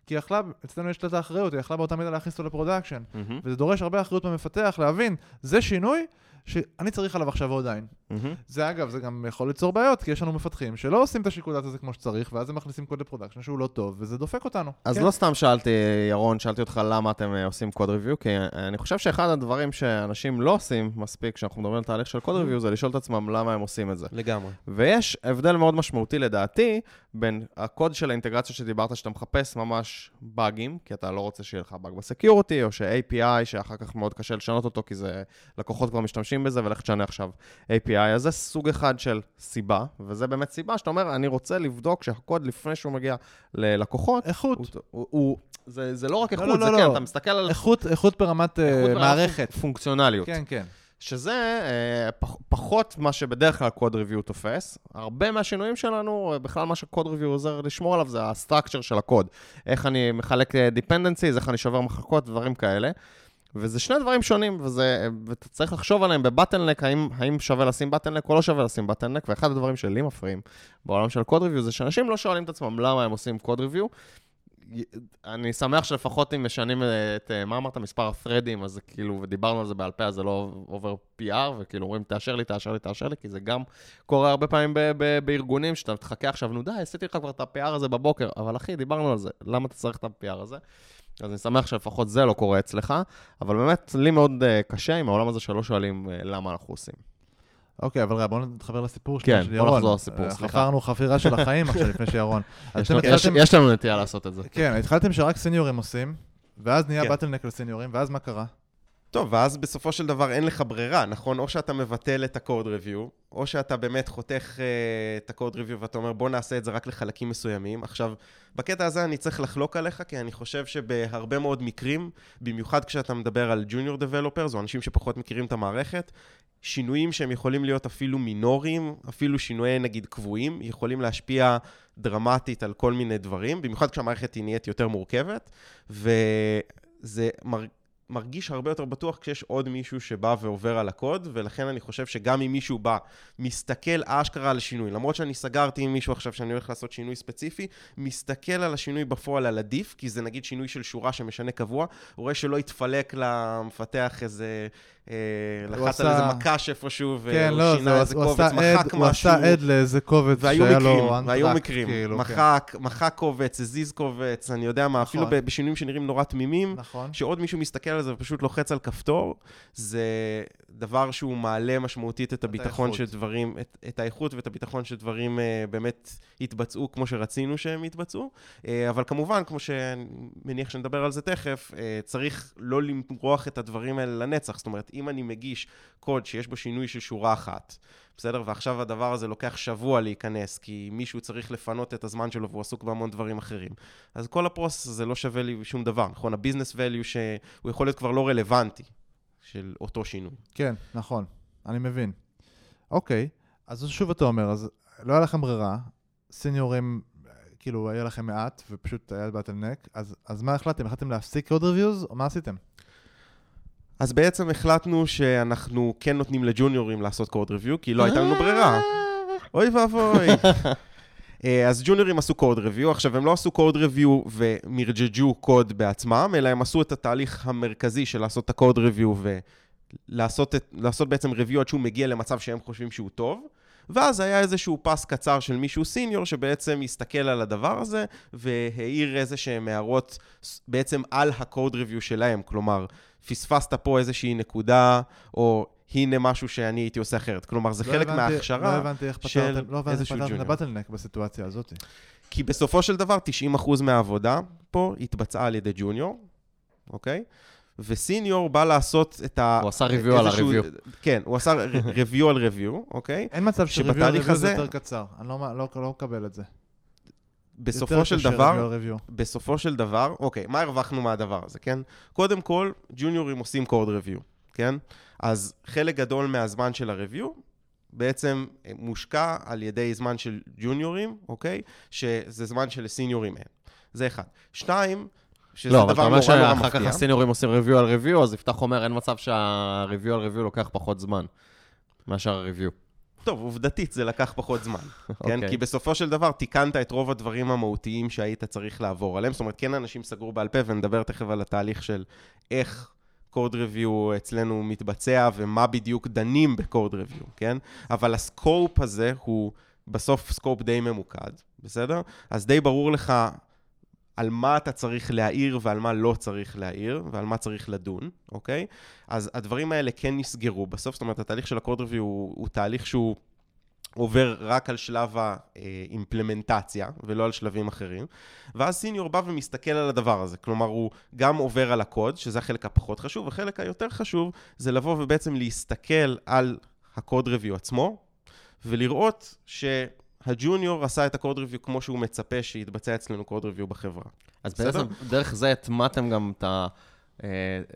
כי יכלה, אצלנו יש לה את האחריות, היא יכלה באותה מידה להכניס אותו ל production. Mm-hmm. וזה דורש הרבה אחריות במפתח להבין, זה שינוי שאני צריך עליו עכשיו עוד עין. Mm-hmm. זה אגב, זה גם יכול ליצור בעיות, כי יש לנו מפתחים שלא עושים את השיקול דעת הזה כמו שצריך, ואז הם מכניסים קוד ל production שהוא לא טוב, וזה דופק אותנו. אז כן. לא סתם שאלתי, ירון, שאלתי אותך למה אתם אה, עושים code review, כי אני חושב שאחד הדברים שאנשים לא עושים מספיק כשאנחנו מדברים על תהליך של code review, זה לשאול את עצמם למה הם עושים את זה. לגמרי. ויש הבדל מאוד משמעותי לדעתי, בין הקוד של האינטגרציה שדיברת, שאתה מחפש ממש באגים, כי אתה לא רוצה שיהיה לך באג ב security, או ש-API, שאחר כך מאוד קשה לשנות אותו, כי זה לקוחות כבר משתמשים בזה, ולך תשנה עכשיו API. אז זה סוג אחד של סיבה, וזה באמת סיבה שאתה אומר, אני רוצה לבדוק שהקוד לפני שהוא מגיע ללקוחות... איכות. הוא, הוא, הוא, זה, זה לא רק לא, איכות, לא, לא, זה לא, כן, לא. אתה מסתכל על... איכות, איכות ברמת אה, איכות מערכת. פונקציונליות. כן, כן. שזה אה, פח, פחות מה שבדרך כלל code review תופס. הרבה מהשינויים שלנו, אה, בכלל מה ש code review עוזר לשמור עליו, זה ה structure של הקוד. איך אני מחלק dependencies, איך אני שובר מחלקות, דברים כאלה. וזה שני דברים שונים, וזה, ואתה צריך לחשוב עליהם בבטלנק, האם, האם שווה לשים בטלנק או לא שווה לשים בטלנק, ואחד הדברים שלי מפריעים בעולם של קוד ריוויו, זה שאנשים לא שואלים את עצמם למה הם עושים קוד ריוויו. אני שמח שלפחות אם משנים את, מה אמרת, מספר הפרדים, אז כאילו, ודיברנו על זה בעל פה, אז זה לא עובר PR, וכאילו אומרים, תאשר לי, תאשר לי, תאשר לי, כי זה גם קורה הרבה פעמים ב- ב- בארגונים, שאתה תחכה עכשיו, נו די, עשיתי לך כבר את ה-PR הזה בבוקר, אבל אחי, דיברנו על זה, למה אתה צריך את ה-PR הזה? אז אני שמח שלפחות זה לא קורה אצלך, אבל באמת, לי מאוד uh, קשה עם העולם הזה שלא שואלים uh, למה אנחנו עושים. אוקיי, אבל רגע, בואו נתחבר לסיפור כן, של ירון. כן, בואו נחזור לסיפור, סליחה. חפרנו חפירה של החיים עכשיו, לפני שירון. יש, יש, יש לנו נטייה לעשות את זה. כן, התחלתם שרק סניורים עושים, ואז נהיה כן. בטלנק לסניורים, ואז מה קרה? טוב, ואז בסופו של דבר אין לך ברירה, נכון? או שאתה מבטל את ה-code review, או שאתה באמת חותך uh, את ה-code review ואתה אומר, בוא נעשה את זה רק לחלקים מסוימים. עכשיו, בקטע הזה אני צריך לחלוק עליך, כי אני חושב שבהרבה מאוד מקרים, במיוחד כשאתה מדבר על junior developers, או אנשים שפחות מכירים את המערכת, שינויים שהם יכולים להיות אפילו מינוריים, אפילו שינויי נגיד קבועים, יכולים להשפיע דרמטית על כל מיני דברים, במיוחד כשהמערכת היא נהיית יותר מורכבת, וזה מר... מרגיש הרבה יותר בטוח כשיש עוד מישהו שבא ועובר על הקוד, ולכן אני חושב שגם אם מישהו בא, מסתכל אשכרה על השינוי, למרות שאני סגרתי עם מישהו עכשיו שאני הולך לעשות שינוי ספציפי, מסתכל על השינוי בפועל על עדיף, כי זה נגיד שינוי של שורה שמשנה קבוע, הוא רואה שלא יתפלק למפתח איזה לחץ על איזה מקש איפשהו, כן, והוא לא, שינה איזה קובץ, מחק משהו. הוא עשה עד לאיזה קובץ שהיה לו אנטרקט. והיו מקרים, כאילו, כן. מחק, קובץ, הזיז קובץ, אני יודע מה, אפילו נכון. בשינויים שנראים נורא תמימים, נכון. שעוד מישהו מסתכל על זה ופשוט לוחץ על כפתור, זה דבר שהוא מעלה משמעותית את הביטחון. של דברים, את, האיכות ואת הביטחון של דברים אה, באמת יתבצעו כמו שרצינו שהם יתבצעו. אה, אבל כמובן, כמו שאני מניח שנדבר על זה תכף, אה, צריך לא למרוח את הדברים האלה לנצח. זאת אומרת, אם אני מגיש קוד שיש בו שינוי של שורה אחת, בסדר? ועכשיו הדבר הזה לוקח שבוע להיכנס, כי מישהו צריך לפנות את הזמן שלו והוא עסוק בהמון דברים אחרים. אז כל הפרוסס הזה לא שווה לי שום דבר, נכון? הביזנס value שהוא יכול להיות כבר לא רלוונטי של אותו שינוי. כן, נכון, אני מבין. אוקיי, אז שוב אתה אומר, אז לא היה לכם ברירה, סיניורים, כאילו, היה לכם מעט, ופשוט היה באטלנק, אז, אז מה החלטתם? החלטתם להפסיק עוד ריוויוז, או מה עשיתם? אז בעצם החלטנו שאנחנו כן נותנים לג'וניורים לעשות קוד ריוויו, כי לא הייתה לנו ברירה. אוי ואבוי. אה, אז ג'וניורים עשו קוד ריוויו, עכשיו הם לא עשו קוד ריוויו ומרג'ג'ו קוד בעצמם, אלא הם עשו את התהליך המרכזי של לעשות את הקוד ריוויו ולעשות את, לעשות בעצם ריוויו עד שהוא מגיע למצב שהם חושבים שהוא טוב. ואז היה איזשהו פס קצר של מישהו סיניור שבעצם הסתכל על הדבר הזה והעיר איזה שהם הערות בעצם על הקוד ריוויו שלהם. כלומר, פספסת פה איזושהי נקודה, או הנה משהו שאני הייתי עושה אחרת. כלומר, זה לא חלק הבנתי- מההכשרה. לא הבנתי איך של פתרתם, לא הבנתי איך איזשהו פתרתם ג'וניור. הבטלנק בסיטואציה הזאת. כי בסופו של דבר, 90% מהעבודה פה התבצעה על ידי ג'וניור, אוקיי? וסיניור בא לעשות את ה... הוא עשה review על ה-review. כן, הוא עשה review על review, אוקיי? אין מצב שריוויו על ריוויו זה יותר קצר, אני לא, לא, לא מקבל את זה. בסופו של דבר, ריוויו ריוויו. בסופו של דבר, אוקיי, מה הרווחנו מהדבר הזה, כן? קודם כל, ג'וניורים עושים קוד ריוויו, כן? אז חלק גדול מהזמן של הריוויו בעצם אה, מושקע על ידי זמן של ג'וניורים, אוקיי? שזה זמן שלסיניורים אין. זה אחד. שתיים, שזה לא, אבל אתה דבר אומר נורא נורא שאחר כך מפתיע. הסיניורים עושים ריוויו על ריוויו, אז יפתח אומר, אין מצב שהריוויו על ריוויו לוקח פחות זמן מאשר הריוויו. טוב, עובדתית זה לקח פחות זמן, כן? אוקיי. כי בסופו של דבר תיקנת את רוב הדברים המהותיים שהיית צריך לעבור עליהם. זאת אומרת, כן אנשים סגרו בעל פה, ונדבר תכף על התהליך של איך קוד ריוויו אצלנו מתבצע ומה בדיוק דנים בקוד ריוויו, כן? אבל הסקופ הזה הוא בסוף סקופ די ממוקד, בסדר? אז די ברור לך על מה אתה צריך להעיר ועל מה לא צריך להעיר, ועל מה צריך לדון, אוקיי? אז הדברים האלה כן נסגרו בסוף, זאת אומרת, התהליך של הקוד ריוויו הוא, הוא תהליך שהוא עובר רק על שלב האימפלמנטציה, ולא על שלבים אחרים. ואז סיניור בא ומסתכל על הדבר הזה. כלומר, הוא גם עובר על הקוד, שזה החלק הפחות חשוב, החלק היותר חשוב זה לבוא ובעצם להסתכל על הקוד ריוויו עצמו, ולראות שהג'וניור עשה את הקוד ריוויו כמו שהוא מצפה שיתבצע אצלנו קוד ריוויו בחברה. אז בסדר? בעצם דרך זה הטמעתם גם את ה... אה,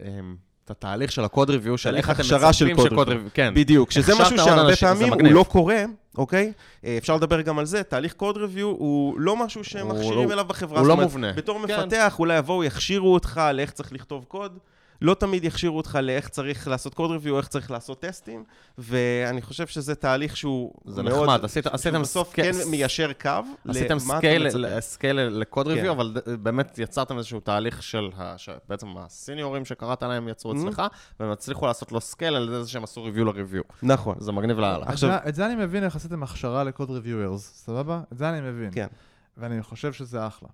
אה, את התהליך של הקוד ריוויו, של איך אתם הכשרה של מצפים קוד שקוד ריוויו. כן. בדיוק, שזה משהו שהרבה פעמים הוא. לא קורה, אוקיי? אה, אפשר לדבר גם על זה, תהליך קוד ריוויו הוא לא משהו שהם מכשירים לא- אליו בחברה. הוא לא אומרת, מובנה. בתור כן. מפתח, אולי יבואו, יכשירו אותך לאיך צריך לכתוב קוד. לא תמיד יכשירו אותך לאיך צריך לעשות code review, איך צריך לעשות טסטים, ואני חושב שזה תהליך שהוא זה מאוד... נחמד, עשית- עשיתם שהוא בסוף סק- כן מיישר קו עשיתם סקייל. סקייל לקוד כן. ריוויו, אבל ד- באמת יצרתם איזשהו תהליך של, ה- שבעצם הסיניורים שקראת להם יצרו Mhm. אצלך, והם הצליחו לעשות לו scale על זה שהם עשו review ל review. נכון. זה מגניב לאללה. עכשיו- זה- את זה אני מבין איך עשיתם הכשרה ל code reviewers, סבבה? את זה אני מבין. כן. ואני חושב שזה אחלה.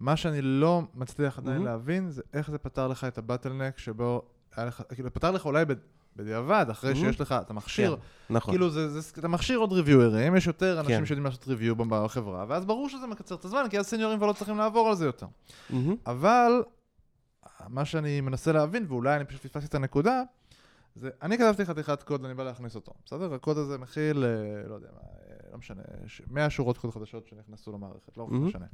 מה שאני לא מצליח עדיין מהמם. להבין, זה איך זה פתר לך את הבטלנק שבו היה לך, כאילו, פתר לך אולי בד- בדיעבד, אחרי מהמם. שיש לך, אתה מכשיר, נכון. כאילו, זה, זה, אתה מכשיר עוד ריוויוארים, יש יותר אנשים כן. שיודעים לעשות ריוויו בחברה, ואז ברור שזה מקצר את הזמן, כי אז סניורים כבר לא צריכים לעבור על זה יותר. מהמם. אבל מה שאני מנסה להבין, ואולי אני פשוט פספסתי את הנקודה, זה, אני כתבתי חתיכת קוד ואני בא להכניס אותו, בסדר? הקוד הזה מכיל, אה, לא יודע מה, אה, לא משנה, ש- 100 שורות קוד חדשות שנכנסו למערכת, לא מהמם. משנה.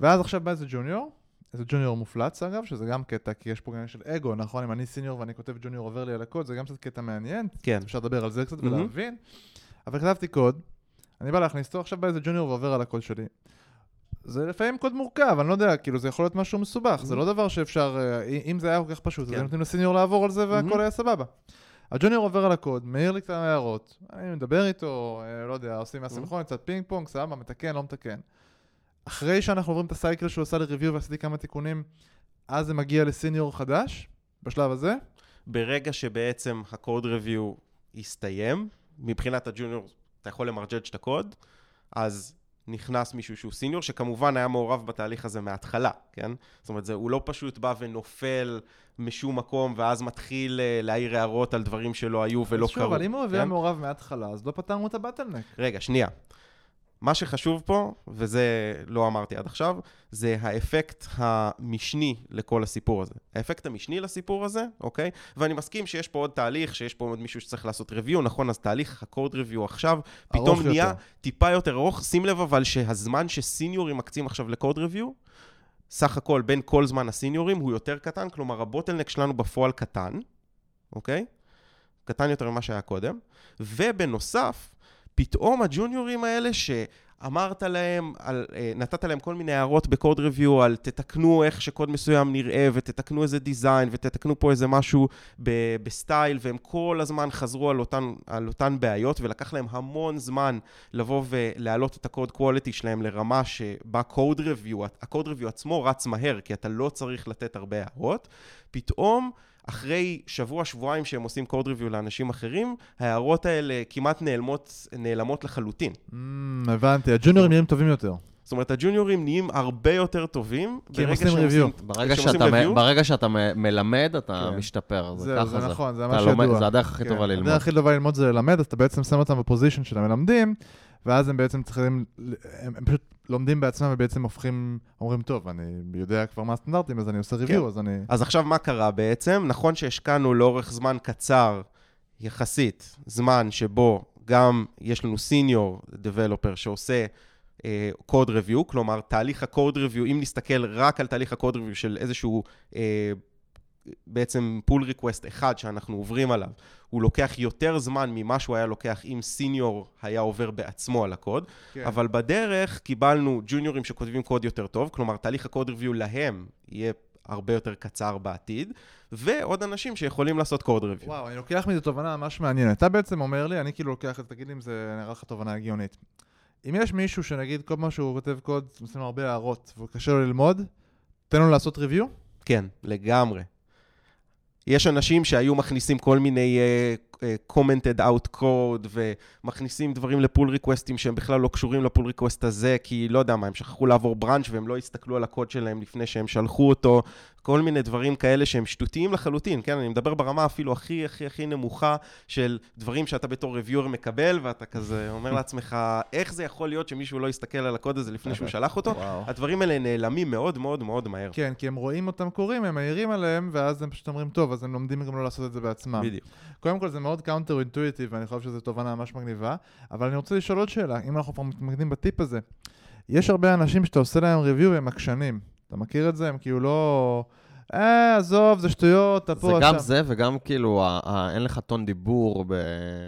ואז עכשיו בא איזה ג'וניור, איזה ג'וניור מופלץ אגב, שזה גם קטע, כי יש פה עניין של אגו, נכון? אם אני סיניור ואני כותב ג'וניור עובר לי על הקוד, זה גם קצת קטע מעניין, כן. אפשר לדבר על זה קצת מהמם. ולהבין. אבל כתבתי קוד, אני בא להכניס אותו, עכשיו בא איזה ג'וניור ועובר על הקוד שלי. זה לפעמים קוד מורכב, אני לא יודע, כאילו זה יכול להיות משהו מסובך, זה לא דבר שאפשר, אה, אם זה היה כל כך פשוט, אז כן. היינו נותנים לסיניור לעבור על זה והכל מהמם. היה סבבה. הג'וניור עובר על הקוד, מעיר לי כמה הערות, אני מדבר איתו, אה, לא יודע, עושים מה סינכרון, קצת פינג פונג, סבבה, מתקן, לא מתקן. אחרי שאנחנו עוברים את הסייקל שהוא עשה לריוויו ועשיתי כמה תיקונים, אז זה מגיע לסיניור חדש, בשלב הזה. ברגע שבעצם ה-code review יסתיים, מבחינת הג'וניור, אתה יכול למרג'ג' את הקוד, אז נכנס מישהו שהוא סיניור, שכמובן היה מעורב בתהליך הזה מההתחלה, כן? זאת אומרת, זה, הוא לא פשוט בא ונופל משום מקום, ואז מתחיל אה, להעיר הערות על דברים שלא היו ולא שוב, קרו. אבל אם הוא היה כן? מעורב מההתחלה, אז לא פתרנו את הבטלנק. רגע, שנייה. מה שחשוב פה, וזה לא אמרתי עד עכשיו, זה האפקט המשני לכל הסיפור הזה. האפקט המשני לסיפור הזה, אוקיי? ואני מסכים שיש פה עוד תהליך, שיש פה עוד מישהו שצריך לעשות review, נכון? אז תהליך ה-code review עכשיו, פתאום ארוך נהיה יותר. טיפה יותר ארוך. שים לב אבל שהזמן שסיניורים מקצים עכשיו ל-code review, סך הכל בין כל זמן הסיניורים הוא יותר קטן, כלומר הבוטלנק שלנו בפועל קטן, אוקיי? קטן יותר ממה שהיה קודם. ובנוסף, פתאום הג'וניורים האלה שאמרת להם, על, אה, נתת להם כל מיני הערות ב code review על תתקנו איך שקוד מסוים נראה ותתקנו איזה design ותתקנו פה איזה משהו ב- בסטייל והם כל הזמן חזרו על אותן, על אותן בעיות ולקח להם המון זמן לבוא ולהעלות את ה code quality שלהם לרמה שבה code review, ה code review עצמו רץ מהר כי אתה לא צריך לתת הרבה הערות. פתאום אחרי שבוע, שבועיים שהם עושים קוד ריוויו לאנשים אחרים, ההערות האלה כמעט נעלמות, נעלמות לחלוטין. Mm, הבנתי, הג'וניורים נראים טובים יותר. זאת אומרת, הג'וניורים נהיים הרבה יותר טובים. כי הם ברגע עושים שהם review. ברגע עושים שאתה, review? מ- ברגע שאתה מ- מלמד, אתה כן. משתפר. זה זהו, ככה זה נכון, זה אתה ממש לומד- ידוע. זה הדרך הכי כן, טובה ללמוד. הדרך הכי טובה ללמוד זה ללמד, אז אתה בעצם שם אותם בפוזיישן של המלמדים, ואז הם בעצם צריכים, הם, הם פשוט לומדים בעצמם ובעצם הופכים, אומרים, טוב, אני יודע כבר מה הסטנדרטים, אז אני עושה ריוויו, אז אני... אז עכשיו מה קרה בעצם? נכון שהשקענו לאורך זמן קצר, יחסית, זמן שבו גם יש לנו senior developer שעושה code review, כלומר תהליך ה code review, אם נסתכל רק על תהליך ה code review של איזשהו אה, בעצם pull request אחד שאנחנו עוברים עליו, הוא לוקח יותר זמן ממה שהוא היה לוקח אם סיניור היה עובר בעצמו על הקוד, כן. אבל בדרך קיבלנו ג'וניורים שכותבים קוד יותר טוב, כלומר תהליך ה code review להם יהיה הרבה יותר קצר בעתיד, ועוד אנשים שיכולים לעשות code review. וואו, אני לוקח מזה תובנה ממש מעניינת. אתה בעצם אומר לי, אני כאילו לוקח את זה, תגיד לי אם זה נראה לך תובנה הגיונית. אם יש מישהו שנגיד כל מה שהוא כותב קוד, עושים הרבה הערות, והוא קשה לו ללמוד, תן לו לעשות review? כן, לגמרי. יש אנשים שהיו מכניסים כל מיני uh, commented out code ומכניסים דברים ל pull requestים שהם בכלל לא קשורים ל pull request הזה, כי לא יודע מה, הם שכחו לעבור branch והם לא הסתכלו על הקוד שלהם לפני שהם שלחו אותו, כל מיני דברים כאלה שהם שטותיים לחלוטין, כן? אני מדבר ברמה אפילו הכי הכי הכי נמוכה של דברים שאתה בתור reviewer מקבל, ואתה כזה אומר לעצמך, איך זה יכול להיות שמישהו לא יסתכל על הקוד הזה לפני שהוא שלח אותו? וואו. הדברים האלה נעלמים מאוד מאוד מאוד מהר. כן, כי הם רואים אותם קורים, הם מעירים עליהם, ואז הם פשוט אומרים, טוב, אז הם לומדים גם לא לעשות את זה בעצמם. בדיוק. קודם כל זה מאוד counter intuitive, ואני חושב שזו תובנה ממש מגניבה, אבל אני רוצה לשאול עוד שאלה, אם אנחנו כבר מתמקדים בטיפ הזה, יש הרבה אנשים שאתה עושה להם ריוויו והם עקשנים. אתה מכיר את זה? הם כאילו לא... אה, עזוב, זה שטויות, אתה פה, זה גם אתה... זה, וגם כאילו, ה- ה- אין לך טון דיבור ב-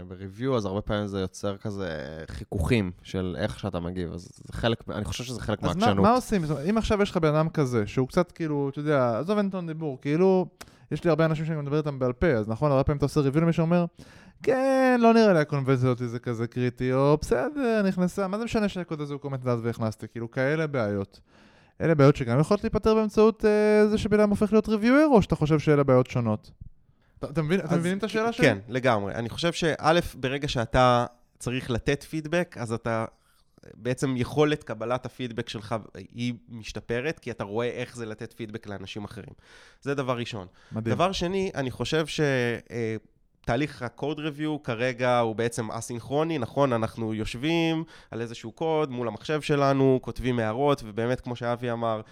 בריוויו, אז הרבה פעמים זה יוצר כזה חיכוכים של איך שאתה מגיב. אז זה חלק, אני חושב שזה חלק אז מה, מהעקשנות. מה עושים? אם עכשיו יש לך בן אדם כזה, שהוא קצת כאילו, אתה יודע, עזוב אין טון דיבור, כאילו, יש לי הרבה אנשים שאני מדבר איתם בעל פה, אז נכון, הרבה פעמים אתה עושה ריוויו למישהו שאומר, כן, לא נראה לי הקונבנציה הזאת זה כזה קריטי, או בסדר, נכנסה, מה זה משנה שהקוד הזה הוא קומנט דעת והכנסתי, כאילו, כאלה בעיות. אלה בעיות שגם יכולות להיפתר באמצעות אה, זה שבן אדם הופך להיות ריוויואר, או שאתה חושב שאלה בעיות שונות? אתה, אתה מבין, אתם אז מבינים את השאלה שלי? כן, לגמרי. אני חושב שא', ברגע שאתה צריך לתת פידבק, אז אתה... בעצם יכולת קבלת הפידבק שלך היא משתפרת, כי אתה רואה איך זה לתת פידבק לאנשים אחרים. זה דבר ראשון. מדהים. דבר שני, אני חושב שתהליך ה-code review כרגע הוא בעצם אסינכרוני, נכון? אנחנו יושבים על איזשהו קוד מול המחשב שלנו, כותבים הערות, ובאמת, כמו שאבי אמר, אה,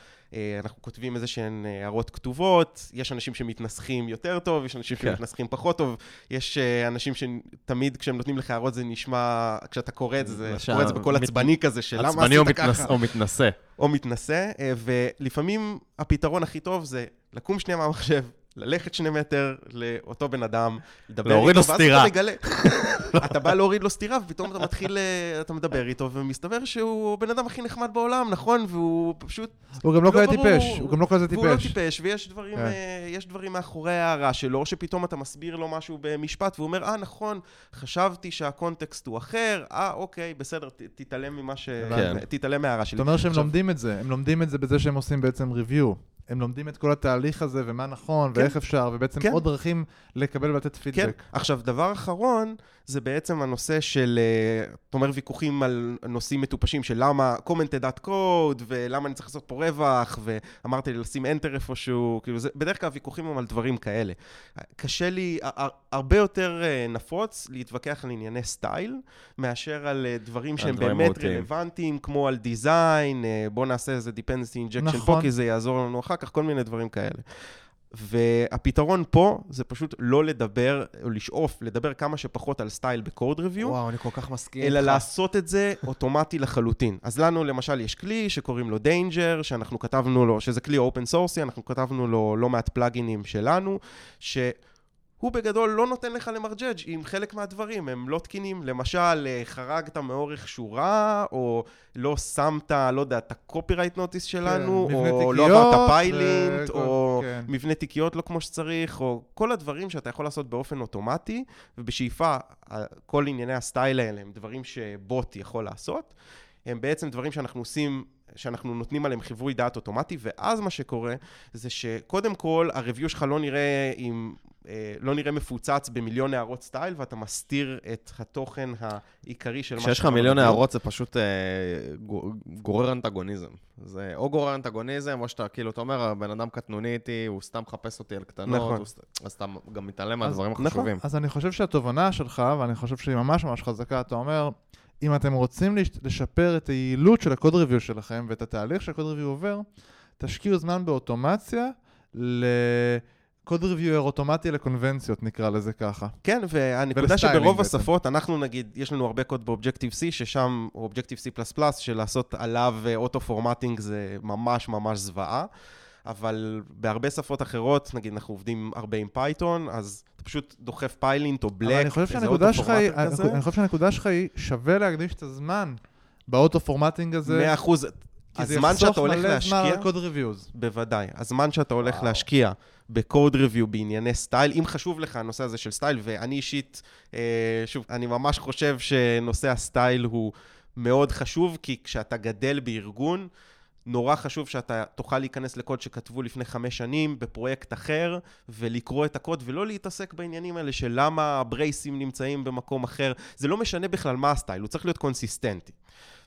אנחנו כותבים איזה שהן אה, הערות כתובות, יש אנשים שמתנסחים יותר טוב, יש אנשים כן. שמתנסחים פחות טוב, יש אה, אנשים שתמיד כשהם נותנים לך הערות זה נשמע, כשאתה קורא את זה, אתה קורא את זה בקול מת- עצבני כזה, של למה עצבני עשית מתנס- ככה? או מתנשא. או מתנשא, אה, ולפעמים הפתרון הכי טוב זה לקום שנייה מהמחשב, ללכת שני מטר לאותו בן אדם, לדבר איתו, להוריד לו ואז סטירה. אתה מגלה. אתה בא להוריד לו סטירה, ופתאום אתה מתחיל, אה, אתה מדבר איתו, ומסתבר שהוא הבן אדם הכי נחמד בעולם, נכון? והוא פשוט... הוא גם לא כזה ברור, טיפש, הוא גם לא כזה והוא לא טיפש. טיפש, ויש דברים, כן. אה, דברים מאחורי ההערה שלו, או שפתאום אתה מסביר לו משהו במשפט, והוא אומר, אה, נכון, חשבתי שהקונטקסט הוא אחר, אה, אוקיי, בסדר, תתעלם ממה ש... כן. תתעלם מההערה שלי. זאת אומרת שהם לומדים את זה, הם לומדים את זה בזה שהם עושים בעצם ריוויו. הם לומדים את כל התהליך הזה ומה נכון כן. ואיך אפשר, ובעצם כן. עוד דרכים לקבל ולתת כן. פידבק. עכשיו, דבר אחרון, זה בעצם הנושא של, אה, אתה אומר ויכוחים על נושאים מטופשים, של למה commented at code, ולמה אני צריך לעשות פה רווח, ואמרת לי לשים enter איפשהו, כאילו, זה, בדרך כלל ויכוחים הם על דברים כאלה. קשה לי, הרבה יותר אה, נפוץ להתווכח על ענייני סטייל, מאשר על אה, דברים שהם דברים באמת מהותיים. רלוונטיים, כמו על דיזיין, בוא נעשה איזה dependency injection נכון. פה, כי זה יעזור לנו אחר כך, כל מיני דברים כאלה. והפתרון פה זה פשוט לא לדבר, או לשאוף לדבר כמה שפחות על style ב code review, וואו, אני כל כך מסכים אלא איתך. לעשות את זה אוטומטי לחלוטין. אז לנו למשל יש כלי שקוראים לו Danger, שאנחנו כתבנו לו, שזה כלי open sourceי, אנחנו כתבנו לו לא מעט פלאגינים שלנו, שהוא בגדול לא נותן לך למרג'ג' עם חלק מהדברים, הם לא תקינים. למשל, אה, חרגת מאורך שורה, או לא שמת, לא יודע, את ה copyright notice שלנו, כן, או לא תיקיות, עברת פה lint, וכל- או כן. מבנה תיקיות לא כמו שצריך, או כל הדברים שאתה יכול לעשות באופן אוטומטי, ובשאיפה, כל ענייני הסטייל האלה הם דברים שבוט יכול לעשות. הם בעצם דברים שאנחנו עושים, שאנחנו נותנים עליהם חיווי דעת אוטומטי, ואז מה שקורה זה שקודם כל, הרביו שלך לא נראה עם... אה, לא נראה מפוצץ במיליון הערות סטייל, ואתה מסתיר את התוכן העיקרי של מה כשיש לך מיליון. הערות זה פשוט אה, גו- גורר אנטגוניזם. זה או גורר אנטגוניזם, או שאתה כאילו, אתה אומר, הבן אדם קטנוני איתי, הוא סתם מחפש אותי על קטנות, נכון. הוא סת- אז אתה גם מתעלם אז- מהדברים נכון. החשובים. אז אני חושב שהתובנה שלך, ואני חושב שהיא ממש ממש חזקה, אתה אומר, אם אתם רוצים לש- לשפר את היעילות של ה code review שלכם ואת התהליך שה code review עובר, תשקיעו זמן באוטומציה ל code reviewer אוטומטי לקונבנציות, נקרא לזה ככה. כן, והנקודה שברוב בעצם. השפות, אנחנו נגיד, יש לנו הרבה קוד ב Objective C, ששם, או Objective C++, שלעשות עליו auto formatting זה ממש ממש זוועה. אבל בהרבה שפות אחרות, נגיד אנחנו עובדים הרבה עם Python, אז אתה פשוט דוחף Pylint או Black, אני חושב שהנקודה שלך היא. אני חושב שהנקודה שלך היא, שווה להקדיש את הזמן ב auto formatting הזה, מאה אחוז. כי זה הזמן שאתה הולך מלא זמן להשקיע, על reviews. בוודאי. הזמן שאתה הולך וואו. להשקיע ב code review בענייני style, אם חשוב לך הנושא הזה של סטייל, ואני אישית, אה, שוב, אני ממש חושב שנושא ה style הוא מאוד חשוב, כי כשאתה גדל בארגון, נורא חשוב שאתה תוכל להיכנס לקוד שכתבו לפני חמש שנים בפרויקט אחר, ולקרוא את הקוד, ולא להתעסק בעניינים האלה של למה ה braceים נמצאים במקום אחר. זה לא משנה בכלל מה ה style, הוא צריך להיות קונסיסטנטי.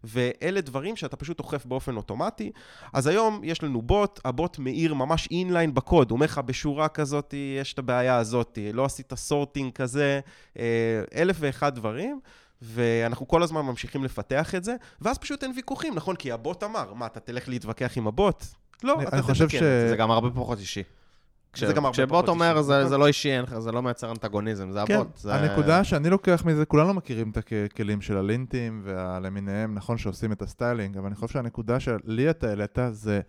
ואלה דברים שאתה פשוט אוכף באופן אוטומטי. אז היום יש לנו בוט, הבוט מעיר ממש inline בקוד, הוא אומר לך בשורה כזאת, יש את הבעיה הזאת, לא עשית sorting כזה, אה, אלף ואחד דברים. ואנחנו כל הזמן ממשיכים לפתח את זה, ואז פשוט אין ויכוחים, נכון? כי הבוט אמר, מה, אתה תלך להתווכח עם הבוט? לא, אני- אתה אני חושב תתקן ש- זה. גם הרבה פחות אישי. כש- זה גם הרבה כשבוט אומר. זה זה לא אישי, אין לך- זה לא מייצר אנטגוניזם, זה כן. הבוט. זה- הנקודה שאני לוקח מזה, כולנו מכירים את הכלים של הלינטים ולמיניהם, נכון שעושים את ה styling, אבל אני חושב שהנקודה שאתה העלית זה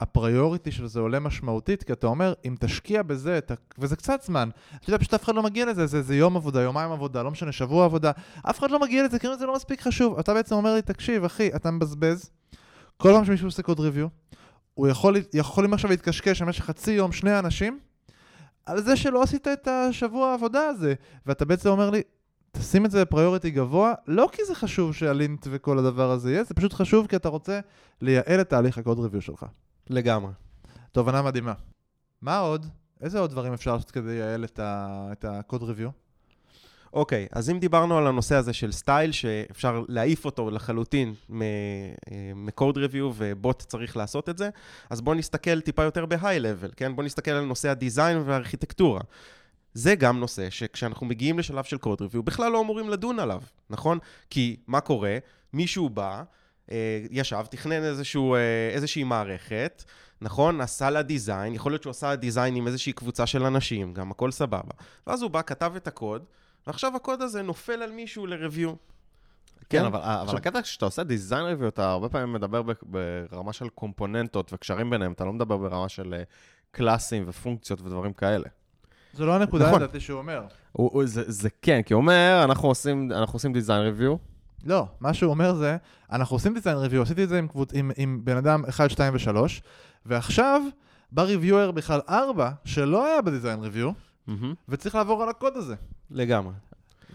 ה priority של זה עולה משמעותית, כי אתה אומר, אם תשקיע בזה, ה... וזה קצת זמן, אתה יודע, פשוט אף אחד לא מגיע לזה, זה, זה יום עבודה, יומיים עבודה, לא משנה, שבוע עבודה, אף אחד לא מגיע לזה, כאילו זה לא מספיק חשוב. אתה בעצם אומר לי, תקשיב, אחי, אתה מבזבז, כל פעם שמישהו עושה קוד ריוויו, הוא יכול, יכולים עכשיו להתקשקש במשך חצי יום שני אנשים, על זה שלא עשית את השבוע העבודה הזה, ואתה בעצם אומר לי, תשים את זה בפריוריטי גבוה, לא כי זה חשוב שהלינט וכל הדבר הזה יהיה, זה פשוט חשוב כי אתה רוצה לייעל את תהליך הקוד ריוויו שלך. לגמרי. תובנה מדהימה. מה עוד? איזה עוד דברים אפשר לעשות כדי לייעל את, ה... את הקוד ריוויו? אוקיי, אז אם דיברנו על הנושא הזה של סטייל, שאפשר להעיף אותו לחלוטין מקוד ריוויו, ובוט צריך לעשות את זה, אז בואו נסתכל טיפה יותר level, כן? בואו נסתכל על נושא הדיזיין והארכיטקטורה. זה גם נושא שכשאנחנו מגיעים לשלב של קוד ריוויו, בכלל לא אמורים לדון עליו, נכון? כי מה קורה? מישהו בא, אה, ישב, תכנן איזשהו, אה, איזושהי מערכת, נכון? עשה לה דיזיין, יכול להיות שהוא עשה דיזיין עם איזושהי קבוצה של אנשים, גם הכל סבבה. ואז הוא בא, כתב את הקוד, ועכשיו הקוד הזה נופל על מישהו ל-review. כן, כן? אבל, אבל עכשיו- הקטע כשאתה עושה דיזיין ריוויו, אתה הרבה פעמים מדבר ברמה של קומפוננטות וקשרים ביניהם, אתה לא מדבר ברמה של אה, קלאסים ופונקציות ודברים כאלה. זו לא הנקודה נכון. לדעתי שהוא אומר. הוא, הוא, זה, זה כן, כי הוא אומר, אנחנו עושים, אנחנו עושים דיזיין ריוויו, לא, מה שהוא אומר זה, אנחנו עושים דיזיין ריוויו, עשיתי את זה עם, קבוצ... עם, עם בן אדם 1, 2 ו-3, ועכשיו בא ריוויואר בכלל 4, שלא היה בדיזיין ריוויו, וצריך לעבור על הקוד הזה. לגמרי.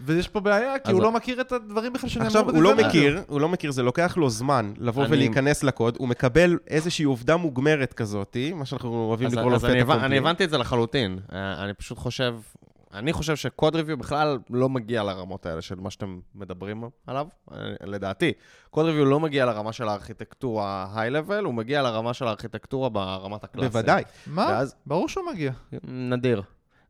ויש פה בעיה, כי אז- הוא לא מכיר את הדברים בכלל שנאמרו עכשיו, בדיזיין הוא לא. מכיר, הוא לא מכיר, זה לוקח לו זמן לבוא אני- ולהיכנס לקוד, הוא מקבל איזושהי עובדה מוגמרת כזאתי, מה שאנחנו אוהבים אז, לקרוא לו אז אני, פטה הבנ, אני קומפלי. הבנתי את זה לחלוטין. אה, אני פשוט חושב, אני חושב ש code review בכלל לא מגיע לרמות האלה של מה שאתם מדברים עליו, אה, לדעתי. code review לא מגיע לרמה של הארכיטקטורה high-level, הוא מגיע לרמה של הארכיטקטורה ברמת הקלאסים. בוודאי. מה? ואז- ברור שהוא מגיע. נדיר.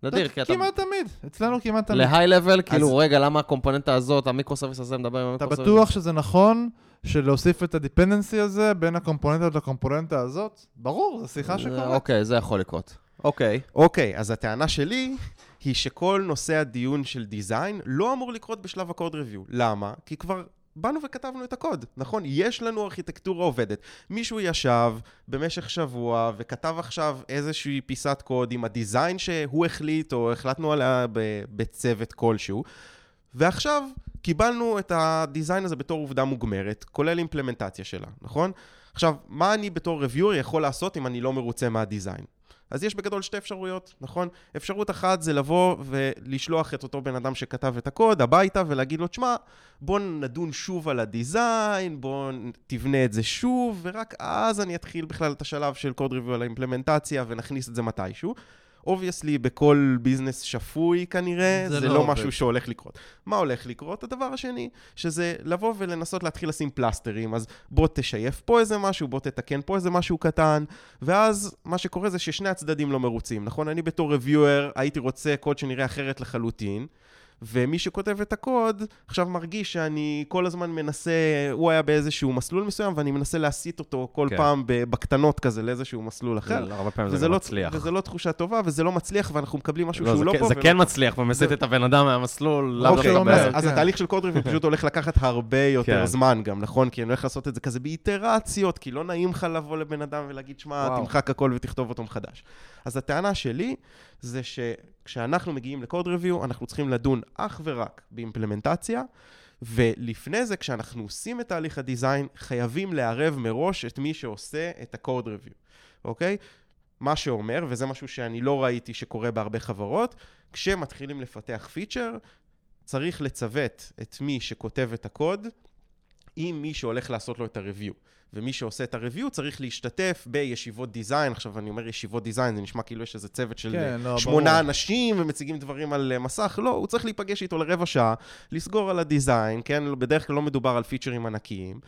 נדיר, כי אתה... כמעט תמיד, אצלנו כמעט תמיד. ל high-level, כאילו, אז- רגע, למה הקומפוננטה הזאת, ה microservice הזה מדבר עם ה microservice? בטוח שזה נכון שלהוסיף את ה dependency הזה בין הקומפוננטות לקומפוננטה הזאת? ברור, זו שיחה שקורית. אוקיי, זה יכול לקרות. אוקיי. אוקיי, אז הטענה שלי היא שכל נושא הדיון של דיזיין לא אמור לקרות בשלב הקוד ריוויו. למה? כי כבר באנו וכתבנו את הקוד, נכון? יש לנו ארכיטקטורה עובדת. מישהו ישב במשך שבוע וכתב עכשיו איזושהי פיסת קוד עם הדיזיין שהוא החליט או החלטנו עליה בצוות כלשהו, ועכשיו קיבלנו את הדיזיין הזה בתור עובדה מוגמרת, כולל אימפלמנטציה שלה, נכון? עכשיו, מה אני בתור reviewer יכול לעשות אם אני לא מרוצה מה design? אז יש בגדול שתי אפשרויות, נכון? אפשרות אחת זה לבוא ולשלוח את אותו בן אדם שכתב את הקוד הביתה ולהגיד לו, תשמע, בוא נדון שוב על ה design, בוא תבנה את זה שוב, ורק אז אני אתחיל בכלל את השלב של code review על האימפלמנטציה ונכניס את זה מתישהו. obviously, בכל business שפוי כנראה, זה זה, לא לא. משהו שהולך לקרות. מה הולך לקרות? הדבר השני, שזה לבוא ולנסות להתחיל לשים פלסטרים, אז בוא תשייף פה איזה משהו, בוא תתקן פה איזה משהו קטן, ואז מה שקורה זה ששני הצדדים לא מרוצים, נכון? אני בתור ריוויואר הייתי רוצה קוד שנראה אחרת לחלוטין, ומי שכותב את הקוד עכשיו מרגיש שאני כל הזמן מנסה, הוא היה באיזשהו מסלול מסוים ואני מנסה להסיט אותו כל כן. פעם בקטנות כזה לאיזשהו מסלול אחר. זה- הרבה פעמים זה לא, מצליח. וזה לא תחושה טובה, וזה לא מצליח, ואנחנו מקבלים משהו לא, שהוא זה לא כן- פה. זה כן. מצליח ומסיט את הבן אדם מהמסלול, לאו אוקיי, דווקא ב- אז כן. התהליך של קוד ריוויו פשוט הולך לקחת הרבה יותר כן. זמן גם, נכון? כי אני הולך לעשות את זה כזה באיטרציות, כי לא נעים לך לבוא לבן אדם ולהגיד, שמע. תמחק הכל ותכתוב אותו מחדש. אז הטענה שלי זה שכשאנחנו מגיעים לקוד ריוויו, אנחנו צריכים לדון אך ורק באימפלמנטציה, ולפני זה, כשאנחנו עושים את תהליך הדיזיין, חייבים לערב מראש את מי שעושה את הקוד ריוויו, אוקיי? מה שאומר, וזה משהו שאני לא ראיתי שקורה בהרבה חברות, כשמתחילים לפתח פיצ'ר, צריך לצוות את מי שכותב את הקוד עם מי שהולך לעשות לו את ה-review. ומי שעושה את ה-review צריך להשתתף בישיבות דיזיין. עכשיו, אני אומר ישיבות דיזיין, זה נשמע כאילו יש איזה צוות של כן, לא, שמונה ברור. אנשים ומציגים דברים על אה, מסך. לא, הוא צריך להיפגש איתו לרבע שעה, לסגור על הדיזיין, כן? בדרך כלל לא מדובר על פיצ'רים ענקיים.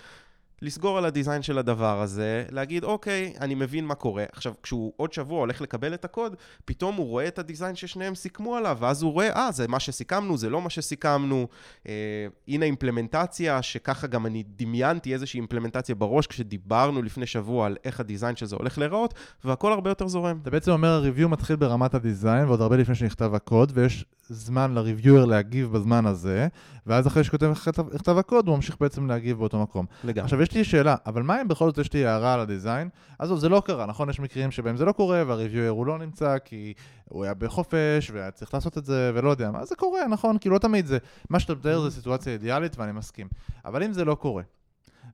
לסגור על הדיזיין של הדבר הזה, להגיד, אוקיי, אני מבין מה קורה. עכשיו, כשהוא עוד שבוע הולך לקבל את הקוד, פתאום הוא רואה את הדיזיין ששניהם סיכמו עליו, ואז הוא רואה, אה, זה מה שסיכמנו, זה לא מה שסיכמנו. אה, הנה אימפלמנטציה, שככה גם אני דמיינתי איזושהי אימפלמנטציה בראש, כשדיברנו לפני שבוע על איך הדיזיין של זה הולך להיראות, והכל הרבה יותר זורם. אתה בעצם אומר, הריוויו מתחיל ברמת הדיזיין, ועוד הרבה לפני שנכתב הקוד, ויש זמן לריוויואר להגיב בזמן הזה, ואז אחרי שכותב נכתב הקוד, הוא ממשיך בעצם להגיב באותו מקום. לגמרי. עכשיו, יש לי שאלה, אבל מה אם בכל זאת יש לי הערה על הדיזיין? עזוב, זה לא קרה, נכון? יש מקרים שבהם זה לא קורה, והריוויואר הוא לא נמצא, כי הוא היה בחופש, והיה צריך לעשות את זה, ולא יודע מה. זה קורה, נכון? כי לא תמיד זה... מה שאתה מתאר זה סיטואציה אידיאלית, ואני מסכים. אבל אם זה לא קורה,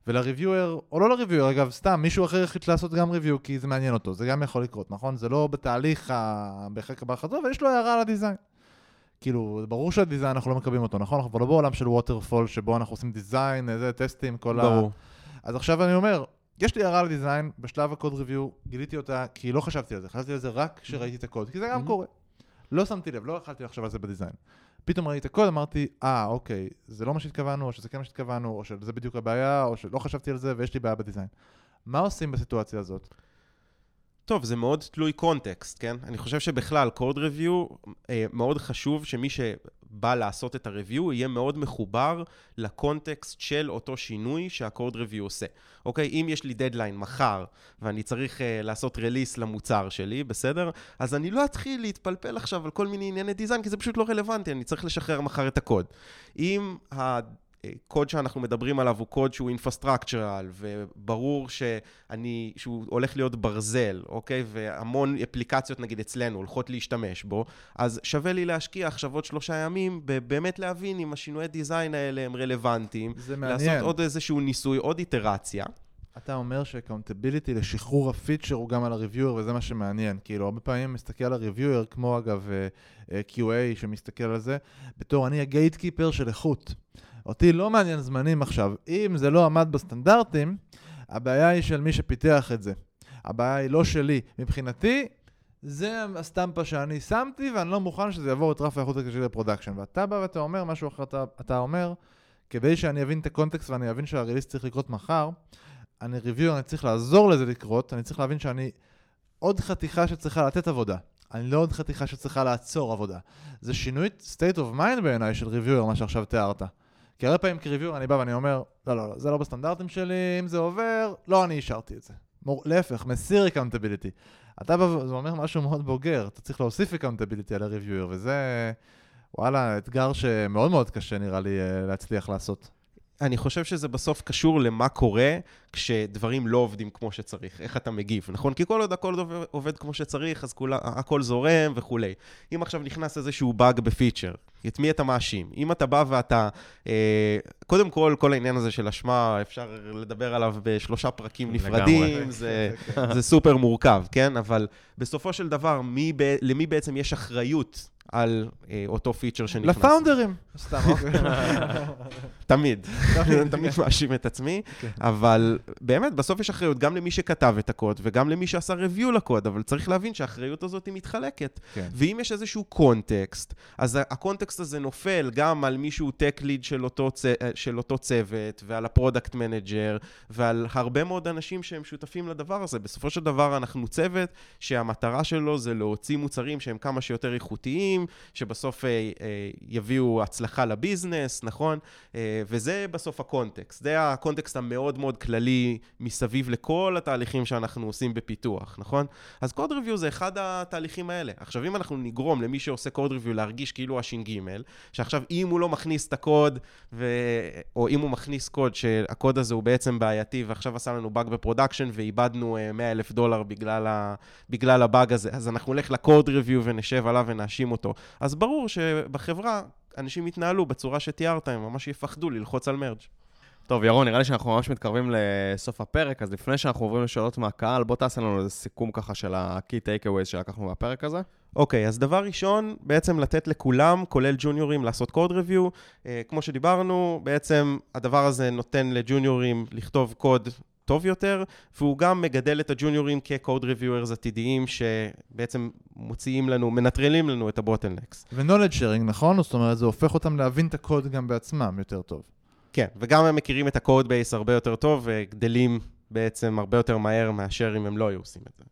ולריוויואר, או לא לריוויואר, אגב, סתם, מישהו אחר החליט לעשות גם ריוויו, כי זה מעניין אותו, זה גם יכול לקרות, נכון? זה לא בתהליך. בהחלט הבא חזרה, אבל יש לו הערה על הדיזיין. כאילו, ברור שהדיזיין אנחנו לא מקבלים אותו, נכון? אנחנו כבר לא בעולם של ווטרפול, שבו אנחנו עושים דיזיין, איזה טסטים, כל ה... ברור. אז עכשיו אני אומר, יש לי הערה על דיזיין, בשלב הקוד ריוויו, גיליתי אותה, כי לא חשבתי על זה, חשבתי על זה רק כשראיתי את הקוד, כי זה גם Mhm. קורה. לא שמתי לב, לא יכלתי לחשוב על זה בדיזיין. פתאום ראיתי את הקוד, אמרתי, אה, אוקיי, זה לא מה שהתכוונו, או שזה כן מה שהתכוונו, או שזה בדיוק הבעיה, או שלא חשבתי על זה ויש לי בעיה בדיזיין. מה עושים בסיטואציה הזאת? טוב, זה מאוד תלוי context, כן? אני חושב שבכלל, code review, אה, מאוד חשוב שמי בא לעשות את ה-review יהיה מאוד מחובר ל context של אותו שינוי שה-code review עושה. אוקיי? אם יש לי דדליין מחר, ואני צריך uh, לעשות release למוצר שלי, בסדר? אז אני לא אתחיל להתפלפל עכשיו על כל מיני ענייני design, כי זה פשוט לא רלוונטי, אני צריך לשחרר מחר את הקוד. אם ה... קוד שאנחנו מדברים עליו הוא קוד שהוא infrastructural, וברור שאני, שהוא הולך להיות ברזל, אוקיי? והמון אפליקציות נגיד אצלנו הולכות להשתמש בו, אז שווה לי להשקיע עכשיו עוד שלושה ימים, באמת להבין אם השינויי design האלה הם רלוונטיים. זה מעניין. לעשות עוד איזשהו ניסוי, עוד איטרציה. אתה אומר ש accountability לשחרור הפיצ'ר הוא גם על ה reviewer, וזה מה שמעניין. כאילו, הרבה פעמים מסתכל על ה reviewer, כמו אגב אה, אה, QA שמסתכל על זה, בתור אני ה gatekeeper של איכות. אותי לא מעניין זמנים עכשיו. אם זה לא עמד בסטנדרטים, הבעיה היא של מי שפיתח את זה. הבעיה היא לא שלי. מבחינתי, זה הסטמפה שאני שמתי, ואני לא מוכן שזה יעבור את רף האיכות הקשי ל production. ואתה בא ואתה אומר משהו אחר, אתה, אתה אומר, כדי שאני אבין את ה context ואני אבין שה release צריך לקרות מחר, אני reviewer, אני צריך לעזור לזה לקרות, אני צריך להבין שאני עוד חתיכה שצריכה לתת עבודה. אני לא עוד חתיכה שצריכה לעצור עבודה. זה שינוי state of mind בעיניי של reviewer, מה שעכשיו תיארת. כי הרבה פעמים כ reviewer אני בא ואני אומר, לא, לא, לא, זה לא בסטנדרטים שלי, אם זה עובר, לא אני אישרתי את זה. more, להפך, מסיר accountability. אתה בא, זה אומר משהו מאוד בוגר, אתה צריך להוסיף accountability על ה reviewer, וזה, וואלה, אתגר שמאוד מאוד קשה נראה לי אה, להצליח לעשות. אני חושב שזה בסוף קשור למה קורה כשדברים לא עובדים כמו שצריך, איך אתה מגיב, נכון? כי כל עוד הכל עובד כמו שצריך, אז כולה, הכל זורם וכולי. אם עכשיו נכנס איזשהו באג בפיצ'ר, את מי אתה מאשים? אם אתה בא ואתה... אה, קודם כל, כל העניין הזה של אשמה, אפשר לדבר עליו בשלושה פרקים נפרדים, זה, זה סופר מורכב, כן? אבל בסופו של דבר, מי, למי בעצם יש אחריות על אה, אותו פיצ'ר שנכנס. לפאונדרים. סתם, אוקיי. תמיד. תמיד מאשים את עצמי, כן. אבל באמת, בסוף יש אחריות גם למי שכתב את הקוד וגם למי שעשה review לקוד, אבל צריך להבין שהאחריות הזאת היא מתחלקת. כן. ואם יש איזשהו קונטקסט, אז הקונטקסט הזה נופל גם על מישהו tech lead של אותו, צ... של אותו צוות, ועל ה product manager, ועל הרבה מאוד אנשים שהם שותפים לדבר הזה. בסופו של דבר אנחנו צוות שהמטרה שלו זה להוציא מוצרים שהם כמה שיותר איכותיים, שבסוף אה, אה, יביאו הצלחה ל business, נכון? אה, וזה בסוף ה context. זה ה context המאוד מאוד כללי מסביב לכל התהליכים שאנחנו עושים בפיתוח, נכון? אז code review זה אחד התהליכים האלה. עכשיו, אם אנחנו נגרום למי שעושה code review להרגיש כאילו הש"ג, שעכשיו אם הוא לא מכניס את הקוד, ו... או אם הוא מכניס קוד שהקוד הזה הוא בעצם בעייתי, ועכשיו עשה לנו באג ב production ואיבדנו 100 אה, אלף דולר בגלל, ה... בגלל הבאג הזה, אז אנחנו נלך ל code review ונשב עליו ונאשים אותו. אז ברור שבחברה אנשים יתנהלו בצורה שתיארת, הם ממש יפחדו ללחוץ על merge. טוב, ירון, נראה לי שאנחנו ממש מתקרבים לסוף הפרק, אז לפני שאנחנו עוברים לשאלות מהקהל, בוא תעשה לנו איזה סיכום ככה של ה-key takeaways שלקחנו מהפרק הזה. אוקיי, okay, אז דבר ראשון, בעצם לתת לכולם, כולל ג'וניורים, לעשות קוד ריוויו. Uh, כמו שדיברנו, בעצם הדבר הזה נותן לג'וניורים לכתוב קוד טוב יותר, והוא גם מגדל את הג'וניורים כ-code reviewers עתידיים, שבעצם מוציאים לנו, מנטרלים לנו את הבוטלנקס. ו-knowledge sharing, נכון? זאת אומרת, זה הופך אותם להבין את הקוד גם בעצמם יותר טוב. כן, וגם הם מכירים את ה-code base הרבה יותר טוב, וגדלים בעצם הרבה יותר מהר מאשר אם הם לא היו עושים את זה.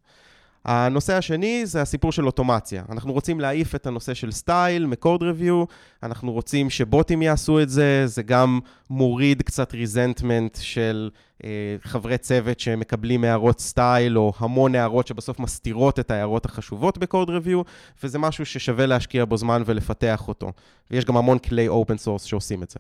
הנושא השני זה הסיפור של אוטומציה. אנחנו רוצים להעיף את הנושא של style מ code review, אנחנו רוצים שבוטים יעשו את זה, זה גם מוריד קצת resentment של אה, חברי צוות שמקבלים הערות style, או המון הערות שבסוף מסתירות את ההערות החשובות ב code review, וזה משהו ששווה להשקיע בו זמן ולפתח אותו. ויש גם המון כלי open source שעושים את זה.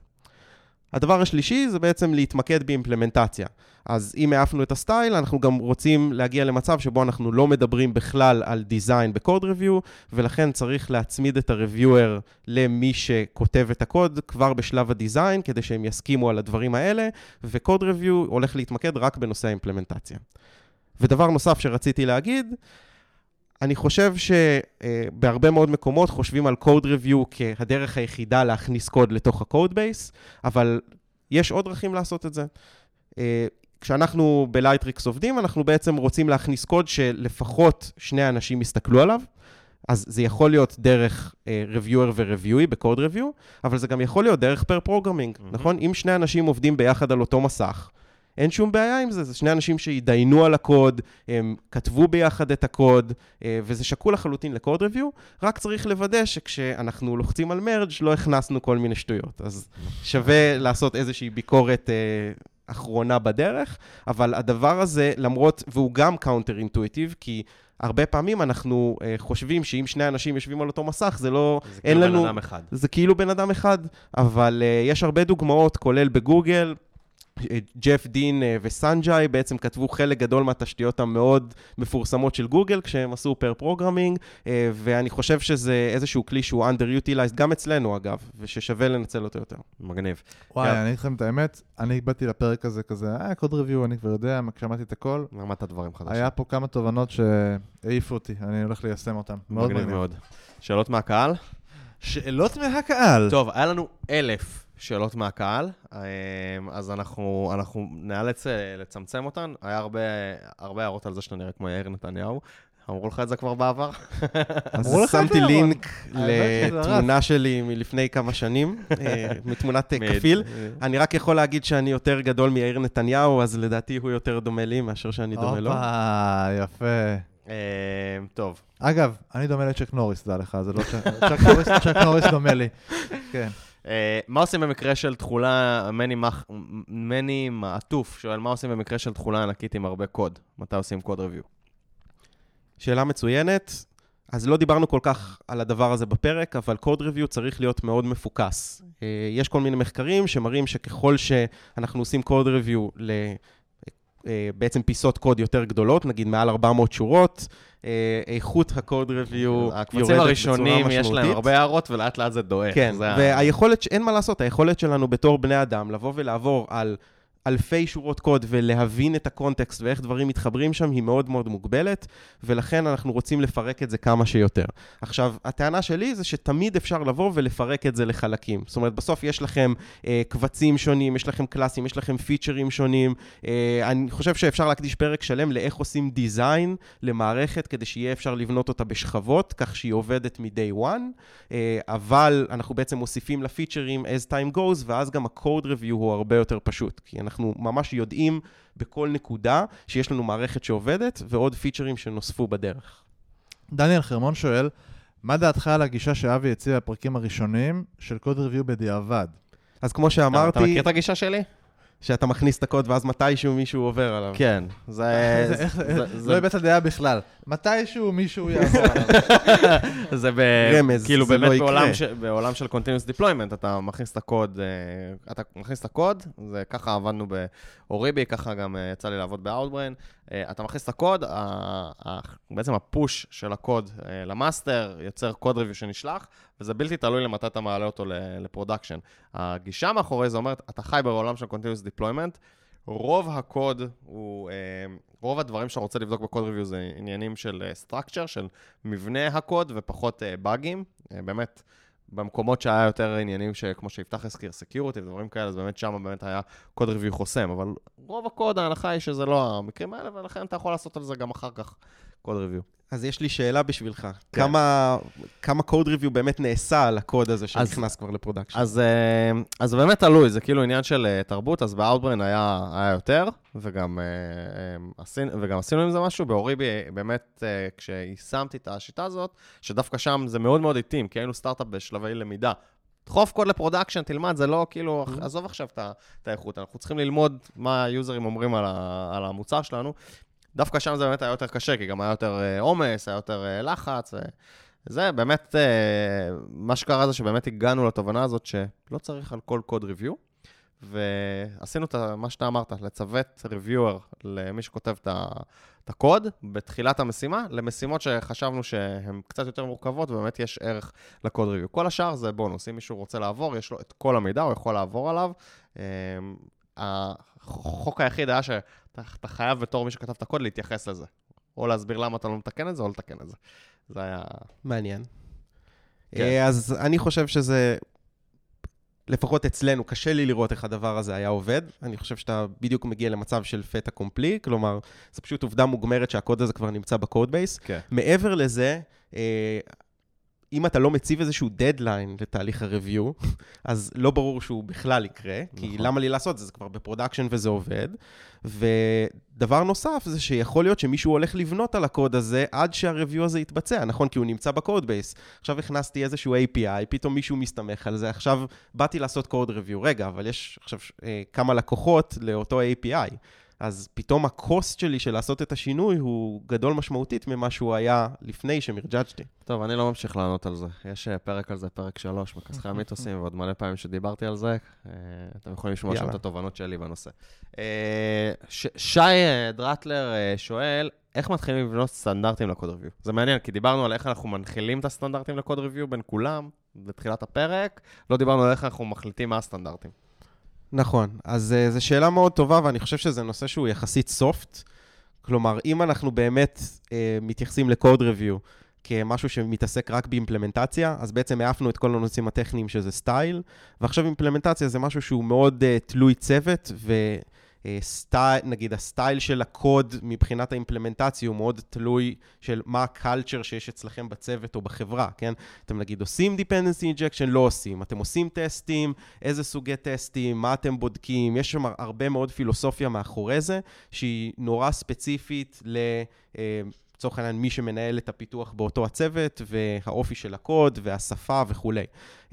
הדבר השלישי זה בעצם להתמקד באימפלמנטציה. אז אם העפנו את הסטייל, אנחנו גם רוצים להגיע למצב שבו אנחנו לא מדברים בכלל על דיזיין בקוד ריוויו, ולכן צריך להצמיד את הרוויואר למי שכותב את הקוד כבר בשלב הדיזיין, כדי שהם יסכימו על הדברים האלה, וקוד ריוויו הולך להתמקד רק בנושא האימפלמנטציה. ודבר נוסף שרציתי להגיד, אני חושב שבהרבה מאוד מקומות חושבים על code review כהדרך היחידה להכניס קוד לתוך ה-code base, אבל יש עוד דרכים לעשות את זה. אה, כשאנחנו בלייטריקס עובדים, אנחנו בעצם רוצים להכניס קוד שלפחות שני אנשים יסתכלו עליו. אז זה יכול להיות דרך אה, reviewer ו-reviewee ב code review, אבל זה גם יכול להיות דרך pair programming, mm-hmm. נכון? אם שני אנשים עובדים ביחד על אותו מסך, אין שום בעיה עם זה, זה שני אנשים שהתדיינו על הקוד, הם כתבו ביחד את הקוד, אה, וזה שקול לחלוטין ל code review, רק צריך לוודא שכשאנחנו לוחצים על merge לא הכנסנו כל מיני שטויות. אז שווה לעשות איזושהי ביקורת אה, אחרונה בדרך, אבל הדבר הזה, למרות, והוא גם counter intuitive, כי הרבה פעמים אנחנו אה, חושבים שאם שני אנשים יושבים על אותו מסך, זה לא... זה אין כאילו לנו... בן אדם אחד. זה כאילו בן אדם אחד, אבל אה, יש הרבה דוגמאות, כולל בגוגל. אה, ג'ף דין אה, וסנג'אי בעצם כתבו חלק גדול מהתשתיות המאוד מפורסמות של גוגל כשהם עשו pair programming, ואני חושב שזה איזשהו כלי שהוא underutilized, גם אצלנו אגב, וששווה לנצל אותו יותר. מגניב. וואי. אני אגיד לכם את האמת, אני באתי לפרק הזה כזה, אה, קוד ריוויו, אני כבר יודע, כשמעתי את הכל. למדת דברים חדשים. היה פה כמה תובנות שהעיפו אותי, אני הולך ליישם אותן. מאוד מגניב מגניב. מאוד. שאלות מהקהל? שאלות מהקהל. טוב, היה לנו אלף שאלות מהקהל, אמ, אז אנחנו, אנחנו נאלץ אה, לצמצם אותן. היה הרבה, הרבה הערות על זה שאתה נראה כמו יאיר נתניהו. אמרו לך את זה כבר בעבר? אמרו לך את שמתי זה, לינק האמת שזה לתמונה שלי מלפני כמה שנים, אה, מתמונת אה, כפיל. אני רק יכול להגיד שאני יותר גדול מיאיר נתניהו, אז לדעתי הוא יותר דומה לי מאשר שאני דומה לו. הופה, יפה. אמ, טוב, אגב, אני דומה לצ'ק נוריס, דע לך, זה לא צ'ק- נוריס, צ'ק נוריס דומה לי. כן. אה, מה עושים במקרה של תכולה, מני מח- מני מעטוף שואל, מה עושים במקרה של תכולה ענקית עם הרבה קוד? מתי עושים קוד ריוויו? שאלה מצוינת. אז לא דיברנו כל כך על הדבר הזה בפרק, אבל קוד ריוויו צריך להיות מאוד מפוקס. אה, יש כל מיני מחקרים שמראים שככל שאנחנו עושים קוד ריוויו ל... בעצם פיסות קוד יותר גדולות, נגיד מעל 400 שורות, אה, איכות הקוד ריוויו יורדת בצורה הקבצים משמעותית. הראשונים יש להם הרבה הערות ולאט לאט זה דועך. כן, והיכולת, אין מה לעשות, היכולת שלנו בתור בני אדם לבוא ולעבור על אלפי שורות קוד ולהבין את הקונטקסט ואיך דברים מתחברים שם היא מאוד מאוד מוגבלת, ולכן אנחנו רוצים לפרק את זה כמה שיותר. עכשיו, הטענה שלי זה שתמיד אפשר לבוא ולפרק את זה לחלקים. זאת אומרת, בסוף יש לכם אה, קבצים שונים, יש לכם קלאסים, יש לכם פיצ'רים שונים. אה, אני חושב שאפשר להקדיש פרק שלם לאיך עושים דיזיין למערכת כדי שיהיה אפשר לבנות אותה בשכבות, כך שהיא עובדת מ-day one. אה, אבל אנחנו בעצם מוסיפים לפיצ'רים as time goes, ואז גם ה-code review הוא הרבה יותר פשוט, כי אנחנו ממש יודעים בכל נקודה שיש לנו מערכת שעובדת, ועוד פיצ'רים שנוספו בדרך. דניאל חרמון שואל, מה דעתך על הגישה שאבי הציע בפרקים הראשונים של קוד ריוויו בדיעבד? אז כמו אתה שאמרתי, מכיר את הגישה שלי? שאתה מכניס את הקוד ואז מתישהו מישהו עובר עליו. כן. זה... לא הבאת דעה בכלל. מתישהו מישהו יעבור עליו. זה ב... רמז, כאילו זה באמת לא יקרה. בעולם, של Continuous Deployment, אתה מכניס את הקוד, אה, אתה מכניס את הקוד, זה ככה עבדנו באוריבי, ככה גם אה, יצא לי לעבוד ב-Outbrain. אה, אתה מכניס את הקוד, בעצם ה push של הקוד אה, ל master יוצר code review שנשלח, וזה בלתי תלוי למתי אתה מעלה אותו ל production. הגישה מאחורי זה אומרת, אתה חי בעולם של Continuous Deployment, רוב הקוד הוא, אה, רוב הדברים שאתה רוצה לבדוק ב code review זה עניינים של structure, של מבנה הקוד ופחות באגים. באמת, במקומות שהיה יותר עניינים שכמו שיפתח הזכיר, security ודברים כאלה, אז באמת שם באמת היה code review חוסם, אבל רוב הקוד, ההנחה היא שזה לא המקרים האלה, ולכן אתה יכול לעשות על זה גם אחר כך code review. אז יש לי שאלה בשבילך. כן. כמה, כמה code review באמת נעשה על הקוד הזה שנכנס כבר ל production? אז, אה, אז באמת תלוי, זה כאילו עניין של אה, תרבות, אז ב-Outbrain היה, היה יותר, וגם, אה, עשינו, וגם עשינו עם זה משהו. באוריבי, באמת, כשיישמתי את השיטה הזאת, שדווקא שם זה מאוד מאוד התאים, כי היינו סטארט-אפ בשלבי למידה. דחוף קוד ל production, תלמד, זה לא כאילו, עזוב עכשיו את האיכות, אנחנו צריכים ללמוד מה היוזרים אומרים על, ה, על המוצר שלנו. דווקא שם זה באמת היה יותר קשה, כי גם היה יותר אה, עומס, היה יותר אה, לחץ. ו... זה באמת, אה, מה שקרה זה שבאמת הגענו לתובנה הזאת שלא צריך על כל code review, ועשינו את מה שאתה אמרת, לצוות reviewer למי שכותב את הקוד בתחילת המשימה, למשימות שחשבנו שהן קצת יותר מורכבות, ובאמת יש ערך לקוד ריוויו. כל השאר זה בונוס, אם מישהו רוצה לעבור, יש לו את כל המידע, הוא יכול לעבור עליו. אה, החוק היחיד היה שאתה אתה חייב בתור מי שכתב את הקוד להתייחס לזה. או להסביר למה אתה לא מתקן את זה, או לתקן את זה. זה היה... מעניין. כן. אה, אז אני חושב שזה, לפחות אצלנו, קשה לי לראות איך הדבר הזה היה עובד. אני חושב שאתה בדיוק מגיע למצב של פטה קומפלי, כלומר, זו פשוט עובדה מוגמרת שהקוד הזה כבר נמצא ב code base. כן. מעבר לזה, אה, אם אתה לא מציב איזשהו דדליין לתהליך ה review, אז לא ברור שהוא בכלל יקרה, כי נכון. למה לי לעשות את זה? זה כבר ב production וזה עובד. ודבר נוסף זה שיכול להיות שמישהו הולך לבנות על הקוד הזה עד שה review הזה יתבצע, נכון? כי הוא נמצא ב code base. עכשיו הכנסתי איזשהו API, פתאום מישהו מסתמך על זה, עכשיו באתי לעשות code review. רגע, אבל יש עכשיו אה, כמה לקוחות לאותו API. אז פתאום הקוסט שלי של לעשות את השינוי הוא גדול משמעותית ממה שהוא היה לפני שמרג'ג'תי. טוב, אני לא ממשיך לענות על זה. יש אה, פרק על זה, פרק 3, מכסחי המיתוסים, ועוד מלא פעמים שדיברתי על זה. אה, אתם יכולים לשמוע שם. את התובנות שלי בנושא. אה, ש- שי דרטלר שואל, איך מתחילים לבנות סטנדרטים לקוד ריוויו? זה מעניין, כי דיברנו על איך אנחנו מנחילים את הסטנדרטים לקוד ריוויו בין כולם, בתחילת הפרק. לא דיברנו על איך אנחנו מחליטים מה הסטנדרטים. נכון, אז אה, זו שאלה מאוד טובה, ואני חושב שזה נושא שהוא יחסית soft. כלומר, אם אנחנו באמת אה, מתייחסים ל code review כמשהו שמתעסק רק באימפלמנטציה, אז בעצם העפנו את כל הנושאים הטכניים שזה style, ועכשיו אימפלמנטציה זה משהו שהוא מאוד אה, תלוי צוות, ו style, נגיד ה style של הקוד מבחינת האימפלמנטציה הוא מאוד תלוי של מה הקלצ'ר שיש אצלכם בצוות או בחברה, כן? אתם נגיד עושים dependency injection, לא עושים. אתם עושים טסטים, איזה סוגי טסטים, מה אתם בודקים, יש שם הרבה מאוד פילוסופיה מאחורי זה, שהיא נורא ספציפית ל... אה, לצורך העניין, מי שמנהל את הפיתוח באותו הצוות, והאופי של הקוד, והשפה וכולי.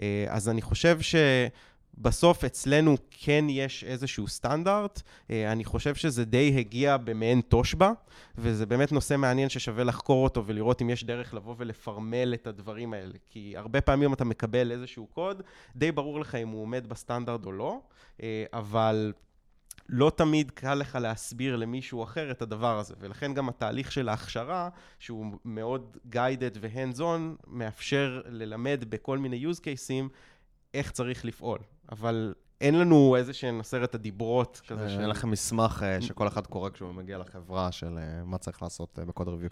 אה, אז אני חושב שבסוף אצלנו כן יש איזשהו סטנדרט. אה, אני חושב שזה די הגיע במעין תושבע, וזה באמת נושא מעניין ששווה לחקור אותו ולראות אם יש דרך לבוא ולפרמל את הדברים האלה. כי הרבה פעמים אתה מקבל איזשהו קוד, די ברור לך אם הוא עומד בסטנדרט או לא, אה, אבל לא תמיד קל לך להסביר למישהו אחר את הדבר הזה, ולכן גם התהליך של ההכשרה, שהוא מאוד guided ו-hands on, מאפשר ללמד בכל מיני use cases איך צריך לפעול. אבל אין לנו איזה שהן עשרת הדיברות כזה אין לכם מסמך אה, שכל אחד קורא כשהוא מגיע לחברה של אה, מה צריך לעשות אה, בקוד ריוויו.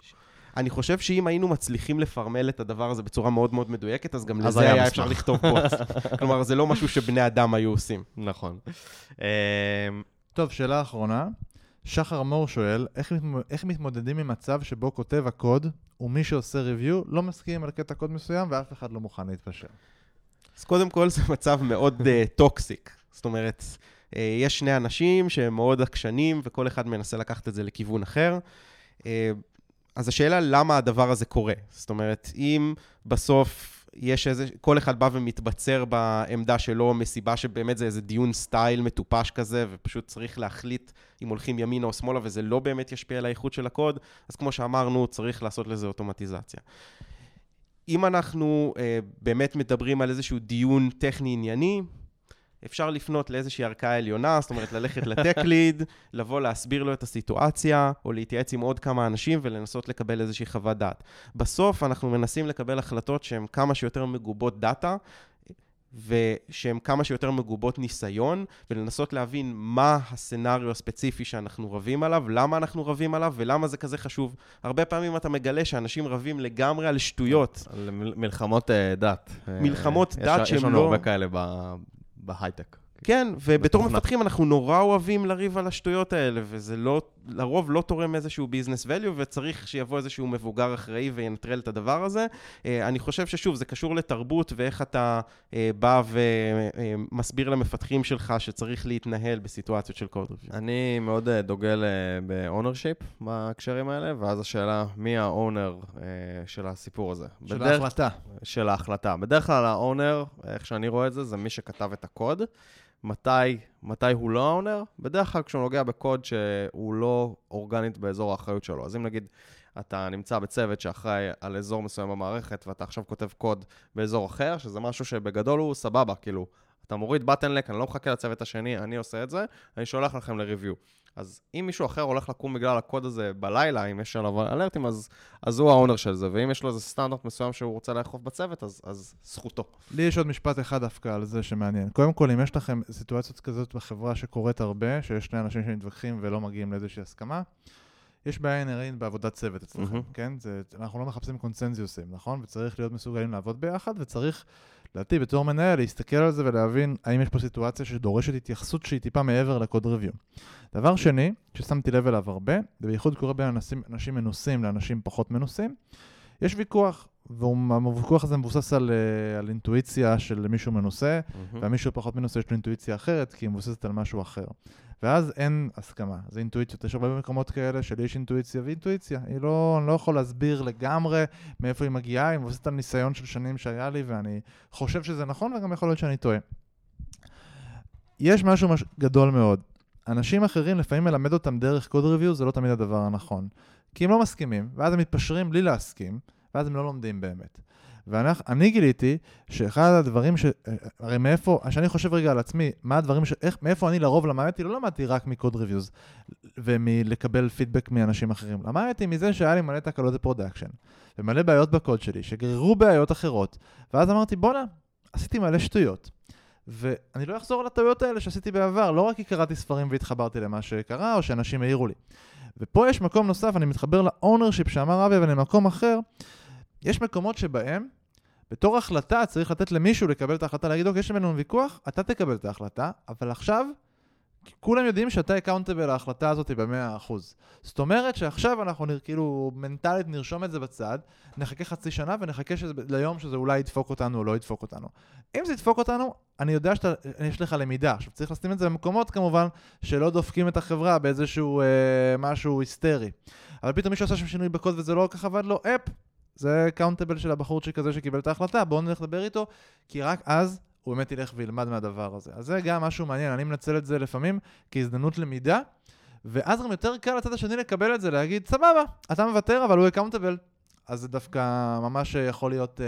אני חושב שאם היינו מצליחים לפרמל את הדבר הזה בצורה מאוד מאוד מדויקת, אז גם אז לזה היה. אפשר לכתוב פוסט. כלומר, זה לא משהו שבני אדם היו עושים. נכון. טוב, שאלה אחרונה. שחר מור שואל, איך, איך מתמודדים עם מצב שבו כותב הקוד ומי שעושה ריוויו לא מסכים על קטע קוד מסוים ואף אחד לא מוכן להתפשר? אז קודם כל זה מצב מאוד toxic. זאת אומרת, אה, יש שני אנשים שהם מאוד עקשנים, וכל אחד מנסה לקחת את זה לכיוון אחר. אה, אז השאלה למה הדבר הזה קורה. זאת אומרת, אם בסוף יש איזה, כל אחד בא ומתבצר בעמדה שלו מסיבה שבאמת זה איזה דיון style מטופש כזה, ופשוט צריך להחליט אם הולכים ימינה או שמאלה, וזה לא באמת ישפיע על האיכות של הקוד, אז כמו שאמרנו, צריך לעשות לזה אוטומטיזציה. אם אנחנו אה, באמת מדברים על איזשהו דיון טכני ענייני, אפשר לפנות לאיזושהי ערכאה עליונה, זאת אומרת, ללכת לטק ליד, לבוא להסביר לו את הסיטואציה, או להתייעץ עם עוד כמה אנשים ולנסות לקבל איזושהי חוות דעת. בסוף אנחנו מנסים לקבל החלטות שהן כמה שיותר מגובות דאטה, ושהן כמה שיותר מגובות ניסיון, ולנסות להבין מה הסצנריו הספציפי שאנחנו רבים עליו, למה אנחנו רבים עליו, ולמה זה כזה חשוב. הרבה פעמים אתה מגלה שאנשים רבים לגמרי על שטויות. על מל- מלחמות אה, דת. אה, מלחמות יש- דת יש שהן לנו לא- הרבה כאלה בהייטק. כן, ובתור. מפתחים אנחנו נורא אוהבים לריב על השטויות האלה, וזה לא, לרוב לא תורם איזשהו ביזנס value, וצריך שיבוא איזשהו מבוגר אחראי וינטרל את הדבר הזה. אה, אני חושב ששוב, זה קשור לתרבות ואיך אתה אה, בא ומסביר למפתחים שלך שצריך להתנהל בסיטואציות של קוד ריוויו. אני מאוד אה, דוגל ב ownership בהקשרים האלה, ואז השאלה, מי ה owner של הסיפור הזה? של בדרך- ההחלטה. של ההחלטה. בדרך כלל ה owner, איך שאני רואה את זה, זה מי שכתב את הקוד. מתי, מתי הוא לא ה owner? בדרך כלל כשהוא נוגע בקוד שהוא לא אורגנית באזור האחריות שלו. אז אם נגיד אתה נמצא בצוות שאחראי על אזור מסוים במערכת, ואתה עכשיו כותב קוד באזור אחר, שזה משהו שבגדול הוא סבבה, כאילו, אתה מוריד bottleneck, אני לא מחכה לצוות השני, אני עושה את זה, אני שולח לכם לריוויו. אז אם מישהו אחר הולך לקום בגלל הקוד הזה בלילה, אם יש עליו אלרטים, אז, אז הוא האונר של זה, ואם יש לו איזה סטנדרט מסוים שהוא רוצה לאכוף בצוות, אז, אז זכותו. לי יש עוד משפט אחד דווקא על זה שמעניין. קודם כל, אם יש לכם סיטואציות כזאת בחברה שקורית הרבה, שיש שני אנשים שמתווכחים ולא מגיעים לאיזושהי הסכמה, יש בעיה אינהרנטית בעבודת צוות אצלכם, מהמם. כן? זה, אנחנו לא מחפשים קונצנזיוסים, נכון? וצריך להיות מסוגלים לעבוד ביחד, וצריך, לדעתי, בתור מנהל, להסתכל על זה ולהבין האם יש פה סיטואציה שדורשת התייחסות שהיא טיפה מעבר לקוד ריוויו. דבר שני, ששמתי לב אליו הרבה, ובייחוד קורה בין אנשים, אנשים מנוסים לאנשים פחות מנוסים, יש ויכוח, והוויכוח הזה מבוסס על, אה, על אינטואיציה של מישהו מנוסה, מהמם. והמישהו פחות מנוסה יש לו אינטואיציה אחרת, כי היא מבוססת על משהו אחר. ואז אין הסכמה, זה אינטואיציות. יש הרבה מקומות כאלה שלי יש אינטואיציה ואינטואיציה. היא לא, אני לא יכול להסביר לגמרי מאיפה היא מגיעה, היא מבוססת על ניסיון של שנים שהיה לי, ואני חושב שזה נכון, וגם יכול להיות שאני טועה. יש משהו מש... גדול מאוד. אנשים אחרים, לפעמים מלמד אותם דרך code review, זה לא תמיד הדבר הנכון. כי הם לא מסכימים, ואז הם מתפשרים בלי להסכים, ואז הם לא לומדים באמת. ואני גיליתי שאחד הדברים ש... הרי מאיפה, כשאני חושב רגע על עצמי, מה הדברים ש... איך, מאיפה אני לרוב למדתי? לא למדתי רק מ code reviews ומלקבל פידבק מאנשים אחרים. למדתי מזה שהיה לי מלא תקלות ב production, ומלא בעיות בקוד שלי, שגררו בעיות אחרות, ואז אמרתי, בואנה, עשיתי מלא שטויות. ואני לא אחזור על הטעויות האלה שעשיתי בעבר, לא רק כי קראתי ספרים והתחברתי למה שקרה, או שאנשים העירו לי. ופה יש מקום נוסף, אני מתחבר ל ownership שאמר אבי, אבל למקום אחר, יש מקומות שבהם, בתור החלטה צריך לתת למישהו לקבל את ההחלטה, להגיד, אוקיי, יש בינינו ויכוח, אתה תקבל את ההחלטה, אבל עכשיו, כולם יודעים שאתה accountable להחלטה הזאת ב-100%. זאת אומרת שעכשיו אנחנו נר, כאילו מנטלית נרשום את זה בצד, נחכה חצי שנה ונחכה שזה, ליום שזה אולי ידפוק אותנו או לא ידפוק אותנו. אם זה ידפוק אותנו, אני יודע שיש לך למידה. עכשיו צריך לשים את זה במקומות כמובן שלא דופקים את החברה באיזשהו אה, משהו היסטרי. אבל פתאום מישהו עשה שם שינוי בקוד וזה לא ככה עבד לו, אפ, זה קאונטבל של הבחורצ'יק הזה שקיבל את ההחלטה, בואו נלך לדבר איתו, כי רק אז הוא באמת ילך וילמד מהדבר הזה. אז זה גם משהו מעניין, אני מנצל את זה לפעמים כהזדמנות למידה, ואז גם יותר קל לצד השני לקבל את זה, להגיד, סבבה, אתה מוותר, אבל הוא accountable. אז זה דווקא ממש יכול להיות uh,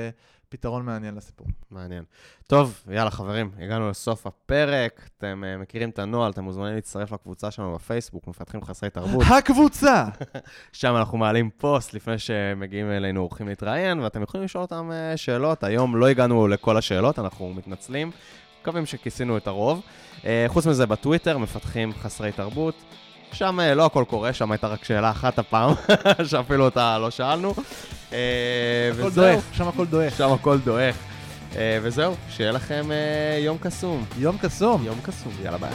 פתרון מעניין לסיפור. מעניין. טוב, יאללה חברים, הגענו לסוף הפרק. אתם uh, מכירים את הנוהל, אתם מוזמנים להצטרף לקבוצה שלנו בפייסבוק, מפתחים חסרי תרבות. הקבוצה! שם אנחנו מעלים פוסט לפני שמגיעים אלינו אורחים להתראיין, ואתם יכולים לשאול אותם uh, שאלות. היום לא הגענו לכל השאלות, אנחנו מתנצלים. מקווים שכיסינו את הרוב. Uh, חוץ מזה, בטוויטר מפתחים חסרי תרבות. שם לא הכל קורה, שם הייתה רק שאלה אחת הפעם, שאפילו אותה לא שאלנו. הכל דועך, שם הכל דועך. שם הכל דועך. וזהו, שיהיה לכם יום קסום. יום קסום. יום קסום, יאללה ביי.